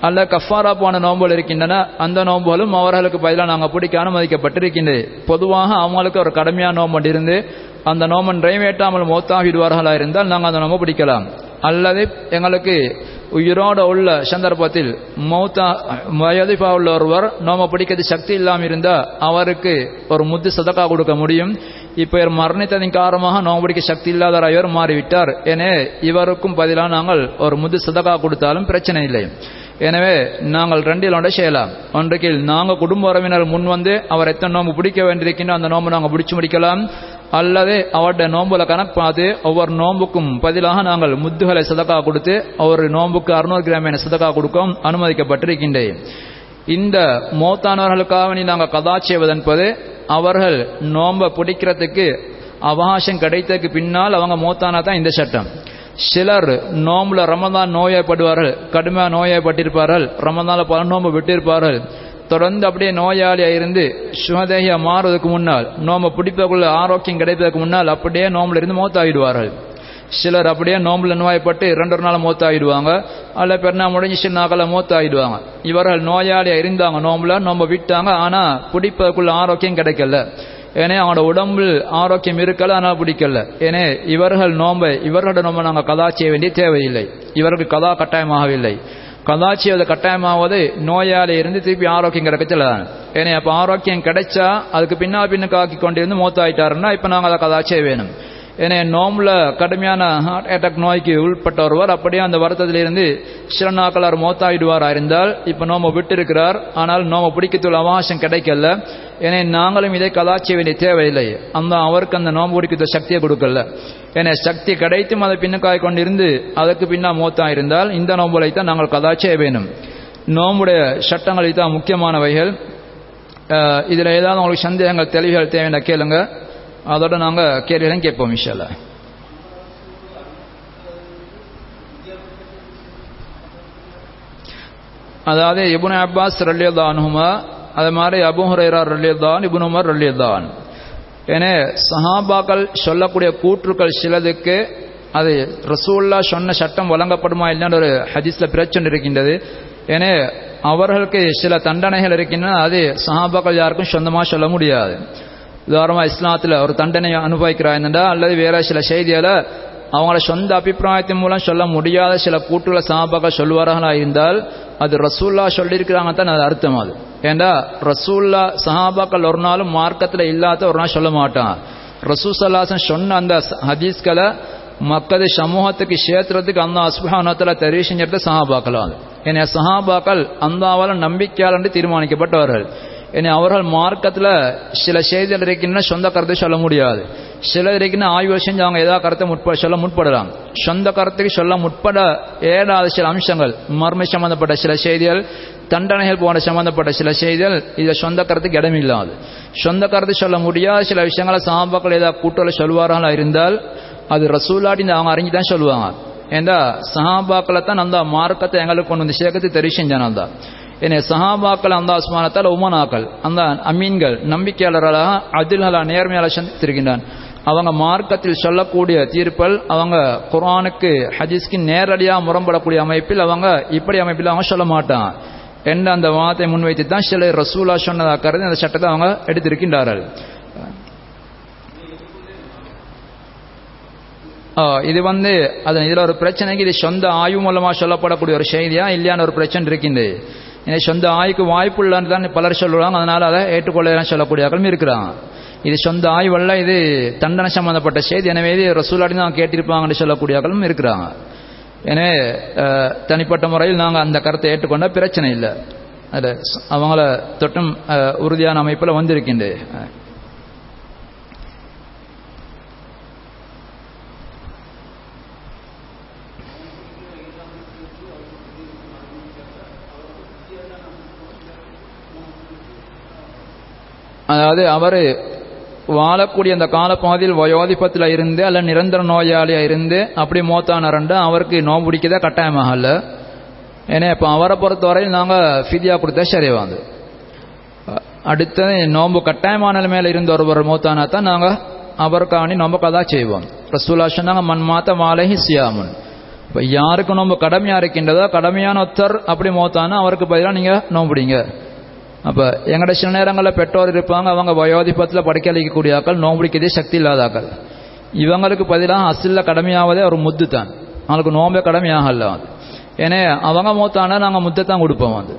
அல்ல கஃபாரா போன நோம்புகள் இருக்கின்றன. அந்த நோம்புகளும் அவர்களுக்கு பதிலாக நாங்கள் பிடிக்க அனுமதிக்கப்பட்டிருக்கின்றது. பொதுவாக அவங்களுக்கு ஒரு கடமையான நோம்பு இருந்து அந்த நோம்பை நிறைவேற்றாமல் மௌத்தாகிடுவார்களா இருந்தால் நாங்கள் அந்த நோம்பு பிடிக்கலாம். அல்லது எங்களுக்கு உயிரோட உள்ள சந்தர்ப்பத்தில் மௌத்தா வயதிப்பா உள்ள ஒருவர் நோம பிடிக்கிறது சக்தி இல்லாமல் இருந்தால் அவருக்கு ஒரு முத்து சதக்கா கொடுக்க முடியும். இப்போ இவர் மரணித்ததின் காரணமாக நோம பிடிக்க சக்தி இல்லாத இவர் மாறிவிட்டார். எனவே இவருக்கும் பதிலாக நாங்கள் ஒரு முத்து சதக்கா கொடுத்தாலும் பிரச்சனை இல்லை. எனவே நாங்கள் ரெண்டில் ஒன்றை செய்யலாம். ஒன்றைக்கு நாங்கள் குடும்ப உறவினர் முன் வந்து அவர் எத்தனை நோம்பு பிடிக்க வேண்டியிருக்கின்ற அந்த நோம்பு நாங்கள் பிடிச்சு முடிக்கலாம். அல்லது அவருடைய நோன்புல கணக்கு பார்த்து ஒவ்வொரு நோம்புக்கும் பதிலாக நாங்கள் முத்துகளை சதக்கா கொடுத்து ஒவ்வொரு நோம்புக்கு அறுநூறு கிராமியான சதக்கா கொடுக்கும் அனுமதிக்கப்பட்டிருக்கின்றேன். இந்த மோத்தானவர்களுக்காக நாங்கள் கதா செய்வதென்பது அவர்கள் நோம்ப பிடிக்கிறதுக்கு அவகாசம் கிடைத்ததுக்கு பின்னால் அவங்க மோத்தானா தான் இந்த சட்டம். சிலர் நோம்புல ரமதான் நோயப்படுவார்கள் கடுமையாக நோயப்பட்டிருப்பார்கள் ரமதான பல நோம்பு விட்டிருப்பார்கள். தொடர்ந்து அப்படியே நோயாளியாக இருந்து சுகதேகியா மாறுவதற்கு முன்னால் நோம்பை பிடிப்பதற்குள்ள ஆரோக்கியம் கிடைப்பதற்கு முன்னால் அப்படியே நோம்புல இருந்து மூத்தாகிடுவார்கள். சிலர் அப்படியே நோம்புல நோயப்பட்டு இரண்டொரு நாள் மூத்தாகிடுவாங்க. அல்ல பெருநா முடிஞ்சு சின்ன நாக்கில் மூத்தாகிடுவாங்க. இவர்கள் நோயாளியாக இருந்தாங்க நோம்புல நோம்ப விட்டாங்க. ஆனால் பிடிப்பதற்குள்ள ஆரோக்கியம் கிடைக்கல. ஏனே அவனோட உடம்பில் ஆரோக்கியம் இருக்கல ஆனால் பிடிக்கல. ஏனே இவர்கள் நோம்பை இவர்களோட நோம்பை நாங்கள் கதா செய்ய வேண்டிய தேவையில்லை. இவருக்கு கதா கட்டாயமாகவில்லை. கதா செய்வது கட்டாயமாவது நோயாளி இருந்து திருப்பி ஆரோக்கியம் கிடைக்கல ஏன்னா அப்போ ஆரோக்கியம் கிடைச்சா அதுக்கு பின்னால் பின்னுக்காக்கி கொண்டிருந்து மூத்தாயிட்டாருன்னா இப்போ நாங்கள் அதை கதா செய்ய வேணும். ஏன்னா நோம்பில் கடுமையான ஹார்ட் அட்டாக் நோய்க்கு உள்பட்ட ஒருவர் அப்படியே அந்த வருத்தத்திலிருந்து சில நாட்களார் மோத்தாயிடுவாரா. இருந்தால் இப்போ நோம்பை விட்டு இருக்கிறார் ஆனால் நோம்பை பிடிக்கத்துள்ள அவகாசம் கிடைக்கல. ஏன்னா நாங்களும் இதை கதாச்சிய வேண்டிய தேவையில்லை. அந்த அவருக்கு அந்த நோம்பு பிடிக்கிற சக்தியை கொடுக்கல. ஏன்னா சக்தி கிடைத்தும் அதை பின்னுக்காய் கொண்டிருந்து அதற்கு பின்னா மோத்தா இருந்தால் இந்த நோம்புகளை தான் நாங்கள் கதாச்சிய வேணும். நோம்புடைய சட்டங்கள் தான் முக்கியமானவைகள். இதில் ஏதாவது உங்களுக்கு சந்தேகங்கள் தெளிவுகள் தேவையான கேளுங்க. அதோட நாங்கள் கேள்விகளும் கேட்போம் விஷயம் அதாவது இபுன் அப்பாஸ் ரல்லியல்லா அது மாதிரி அபு ஹுரைரா ரல்லியல்லான் இபுன் உமர் ரல்லியல்லான் ஏன்னா சஹாபாக்கள் சொல்லக்கூடிய கூற்றுக்கள் சிலதுக்கு அது ரசூல்லா சொன்ன சட்டம் வழங்கப்படுமா இல்லைன்னு ஒரு ஹதீஸ்ல பிரச்சனை இருக்கின்றது. ஏன்னா அவர்களுக்கு சில தண்டனைகள் இருக்கின்றன அது சஹாபாக்கள் யாருக்கும் சொந்தமாக சொல்ல முடியாது. உதாரணமாக இஸ்லாத்தில் ஒரு தண்டனை அனுபவிக்கிறாய்ந்தா அல்லது வேற சில செய்திகளை அவங்கள சொந்த அபிப்பிராயத்தின் மூலம் சொல்ல முடியாத சில கூட்டுகளை சஹாபாக்கள் சொல்லுவார்களா இருந்தால் அது ரசூல்லா சொல்லியிருக்கிறாங்க தான் அது அர்த்தம் அது ஏண்டா ரசூல்லா சஹாபாக்கள் ஒரு நாளும் மார்க்கத்தில் இல்லாத ஒரு நாள் சொல்ல மாட்டான் ரசூசல்லாசன் சொன்ன அந்த ஹதீஸ்களை மக்கள் சமூகத்துக்கு சேத்திரத்துக்கு அந்த அஸ்பஹானத்தில் தெரிவு சஹாபாக்கள் ஏன்னா சஹாபாக்கள் அந்தாவால் நம்பிக்கையால் தீர்மானிக்கப்பட்டவர்கள் ஏன்னா அவர்கள் மார்க்கத்தில் சில செய்திகள் இருக்கின்ற சொந்த கருத்தை சொல்ல முடியாது. சில இருக்கின்ற ஆய்வு செஞ்சு அவங்க ஏதாவது கருத்தை முற்ப சொல்ல முற்படலாம். சொந்த கருத்துக்கு சொல்ல முற்பட ஏடாத சில அம்சங்கள் மர்ம சம்பந்தப்பட்ட சில செய்திகள் தண்டனைகள் போன்ற சம்பந்தப்பட்ட சில செய்திகள் இதை சொந்த கருத்துக்கு இடமில்லாது சொந்த கருத்து சொல்ல முடியாத சில விஷயங்களை சாபாக்கள் ஏதாவது கூட்டலை சொல்வார்களா இருந்தால் அது ரசூலாட்டி அவங்க அறிஞ்சு தான் சொல்லுவாங்க. ஏண்டா சஹாபாக்களை தான் அந்த மார்க்கத்தை எங்களுக்கு கொண்டு வந்து சேர்க்கத்து தெரிவு செஞ்சான் என்னை சஹாபாக்கள் அந்த அஸ்மானத்தால் உமனாக்கள் அந்த அமீன்கள் நம்பிக்கையாளர்களாக அதில்களா நேர்மையாளர் சந்தித்திருக்கின்றான். அவங்க மார்க்கத்தில் சொல்லக்கூடிய தீர்ப்பல் அவங்க குர்ஆனுக்கு ஹதீஸ்க்கு நேரடியாக முரம்படக்கூடிய அமைப்பில் அவங்க இப்படி அமைப்பில் அவங்க சொல்ல மாட்டான். என்ற அந்த வார்த்தை முன்வைத்து தான் சில ரசூலா சொன்னதாக கருதி அந்த சட்டத்தை அவங்க எடுத்திருக்கின்றார்கள். இது வந்து அது இதுல ஒரு பிரச்சனைக்கு இது சொந்த ஆய்வு மூலமா சொல்லப்படக்கூடிய ஒரு செய்தியா இல்லையான ஒரு பிரச்சனை இருக்கின்றது. இது சொந்த ஆய்வுக்கு வாய்ப்பு இல்லைன்னு தான் பலர் சொல்லுவாங்க. அதனால அதை ஏற்றுக்கொள்ளலாம் சொல்லக்கூடியவர்களும் இருக்கிறாங்க. இது சொந்த ஆய்வல்ல இது தண்டனை சம்பந்தப்பட்ட செய்தி. எனவே இது ரசூலாடி தான் கேட்டிருப்பாங்கன்னு சொல்லக்கூடியவர்களும் இருக்கிறாங்க. எனவே தனிப்பட்ட முறையில் நாங்கள் அந்த கருத்தை ஏற்றுக்கொண்ட பிரச்சனை இல்லை. அது அவங்கள தொட்டும் உறுதியான அமைப்பில் வந்திருக்கின்றது. அதாவது அவர் வாழக்கூடிய அந்த காலப்பாதையில் வயோதிபத்தில் இருந்து அல்ல நிரந்தர நோயாளியாக இருந்து அப்படி மூத்தானரண்டு அவருக்கு நோம்பு பிடிக்கதே கட்டாயமாக அல்ல ஏன்னா இப்போ அவரை பொறுத்தவரையில் நாங்கள் ஃபிதியா கொடுத்தா சரிவாந்து அடுத்தது நோம்பு கட்டாயமான மேலே இருந்து ஒருவர் மூத்தானா தான் நாங்கள் அவருக்காணி நோம்பு கதா செய்வோம். ரசூலா சொன்னாங்க மண் மாத்த மாலஹி சியாமன். இப்போ யாருக்கு நோம்பு கடமையாக இருக்கின்றதோ கடமையான ஒருத்தர் அப்படி மூத்தானா அவருக்கு பதிலாக நீங்கள் நோம்பிடிங்க அப்போ எங்கட சில நேரங்களில் பெற்றோர் இருப்பாங்க அவங்க வயோதிபத்தில் படிக்க அளிக்கக்கூடிய ஆக்கள் நோம்பிடிக்கதே சக்தி இல்லாத ஆக்கள். இவங்களுக்கு பதிலாக அசில்ல கடமையாவதே ஒரு முத்து தான். அவங்களுக்கு நோம்பே கடமையாகல அது. ஏன்னா அவங்க மூத்தானா நாங்கள் முத்தை தான் கொடுப்போம் அது.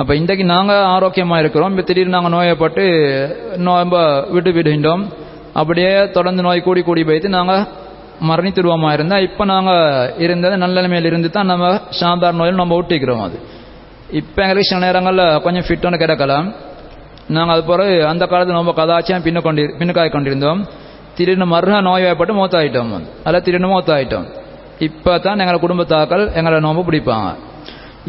அப்போ இன்றைக்கு நாங்கள் ஆரோக்கியமாக இருக்கிறோம். இப்போ திடீர்னு நாங்கள் நோயப்பட்டு நோம்ப விட்டு விடுகின்றோம். அப்படியே தொடர்ந்து நோய் கூடி கூடி போயிட்டு நாங்கள் மரணித்துருவோமா இருந்தால் இப்போ நாங்கள் இருந்தது நல்ல நிலைமையில் இருந்து தான் நம்ம சாந்தார் நோயில் நம்ம விட்டுக்கிறோம் அது. இப்போ எங்களுக்கு சில நேரங்களில் கொஞ்சம் ஃபிட்டோன்னு கிடக்கலாம். நாங்கள் அது பிறகு அந்த காலத்தில் ரொம்ப கதாச்சியம் பின்ன கொண்டு பின்னுக்காய் கொண்டிருந்தோம். திடீர்னு மறுநாள் நோய்வாய்ப்பட்டு மூத்தாயிட்டோம். வந்து அதில் திடீர்னு மூத்தாயிட்டோம். இப்போ தான் எங்களை குடும்பத்தாக்கள் எங்களை நோம்பு பிடிப்பாங்க.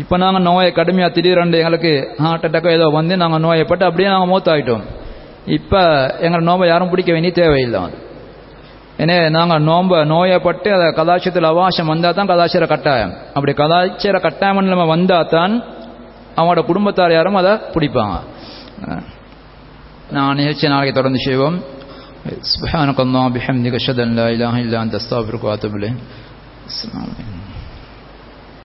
இப்போ நாங்கள் நோயை கடுமையாக திடீரெண்டு எங்களுக்கு ஹார்ட் அட்டாக்கோ ஏதோ வந்து நாங்கள் நோயப்பட்டு அப்படியே நாங்கள் மூத்தாயிட்டோம். இப்போ எங்களை நோம்பை யாரும் பிடிக்க வேண்டிய தேவையில்லை. அது ஏன்னா நாங்கள் நோம்ப நோயப்பட்டு அதை கதாச்சியத்தில் அவகாசம் வந்தால் தான் கதாச்சார கட்டாயம். அப்படி கதாச்சார கட்டாயம் நம்ம வந்தால் தான் அவங்களோட குடும்பத்தார் யாரும் அதை பிடிப்பாங்க நான் நிகழ்ச்சி நாளைக்கு தொடர்ந்து செய்வோம் سبحانك اللهم وبحمدك اشهد ان لا اله الا انت استغفرك واتوب اليك السلام عليكم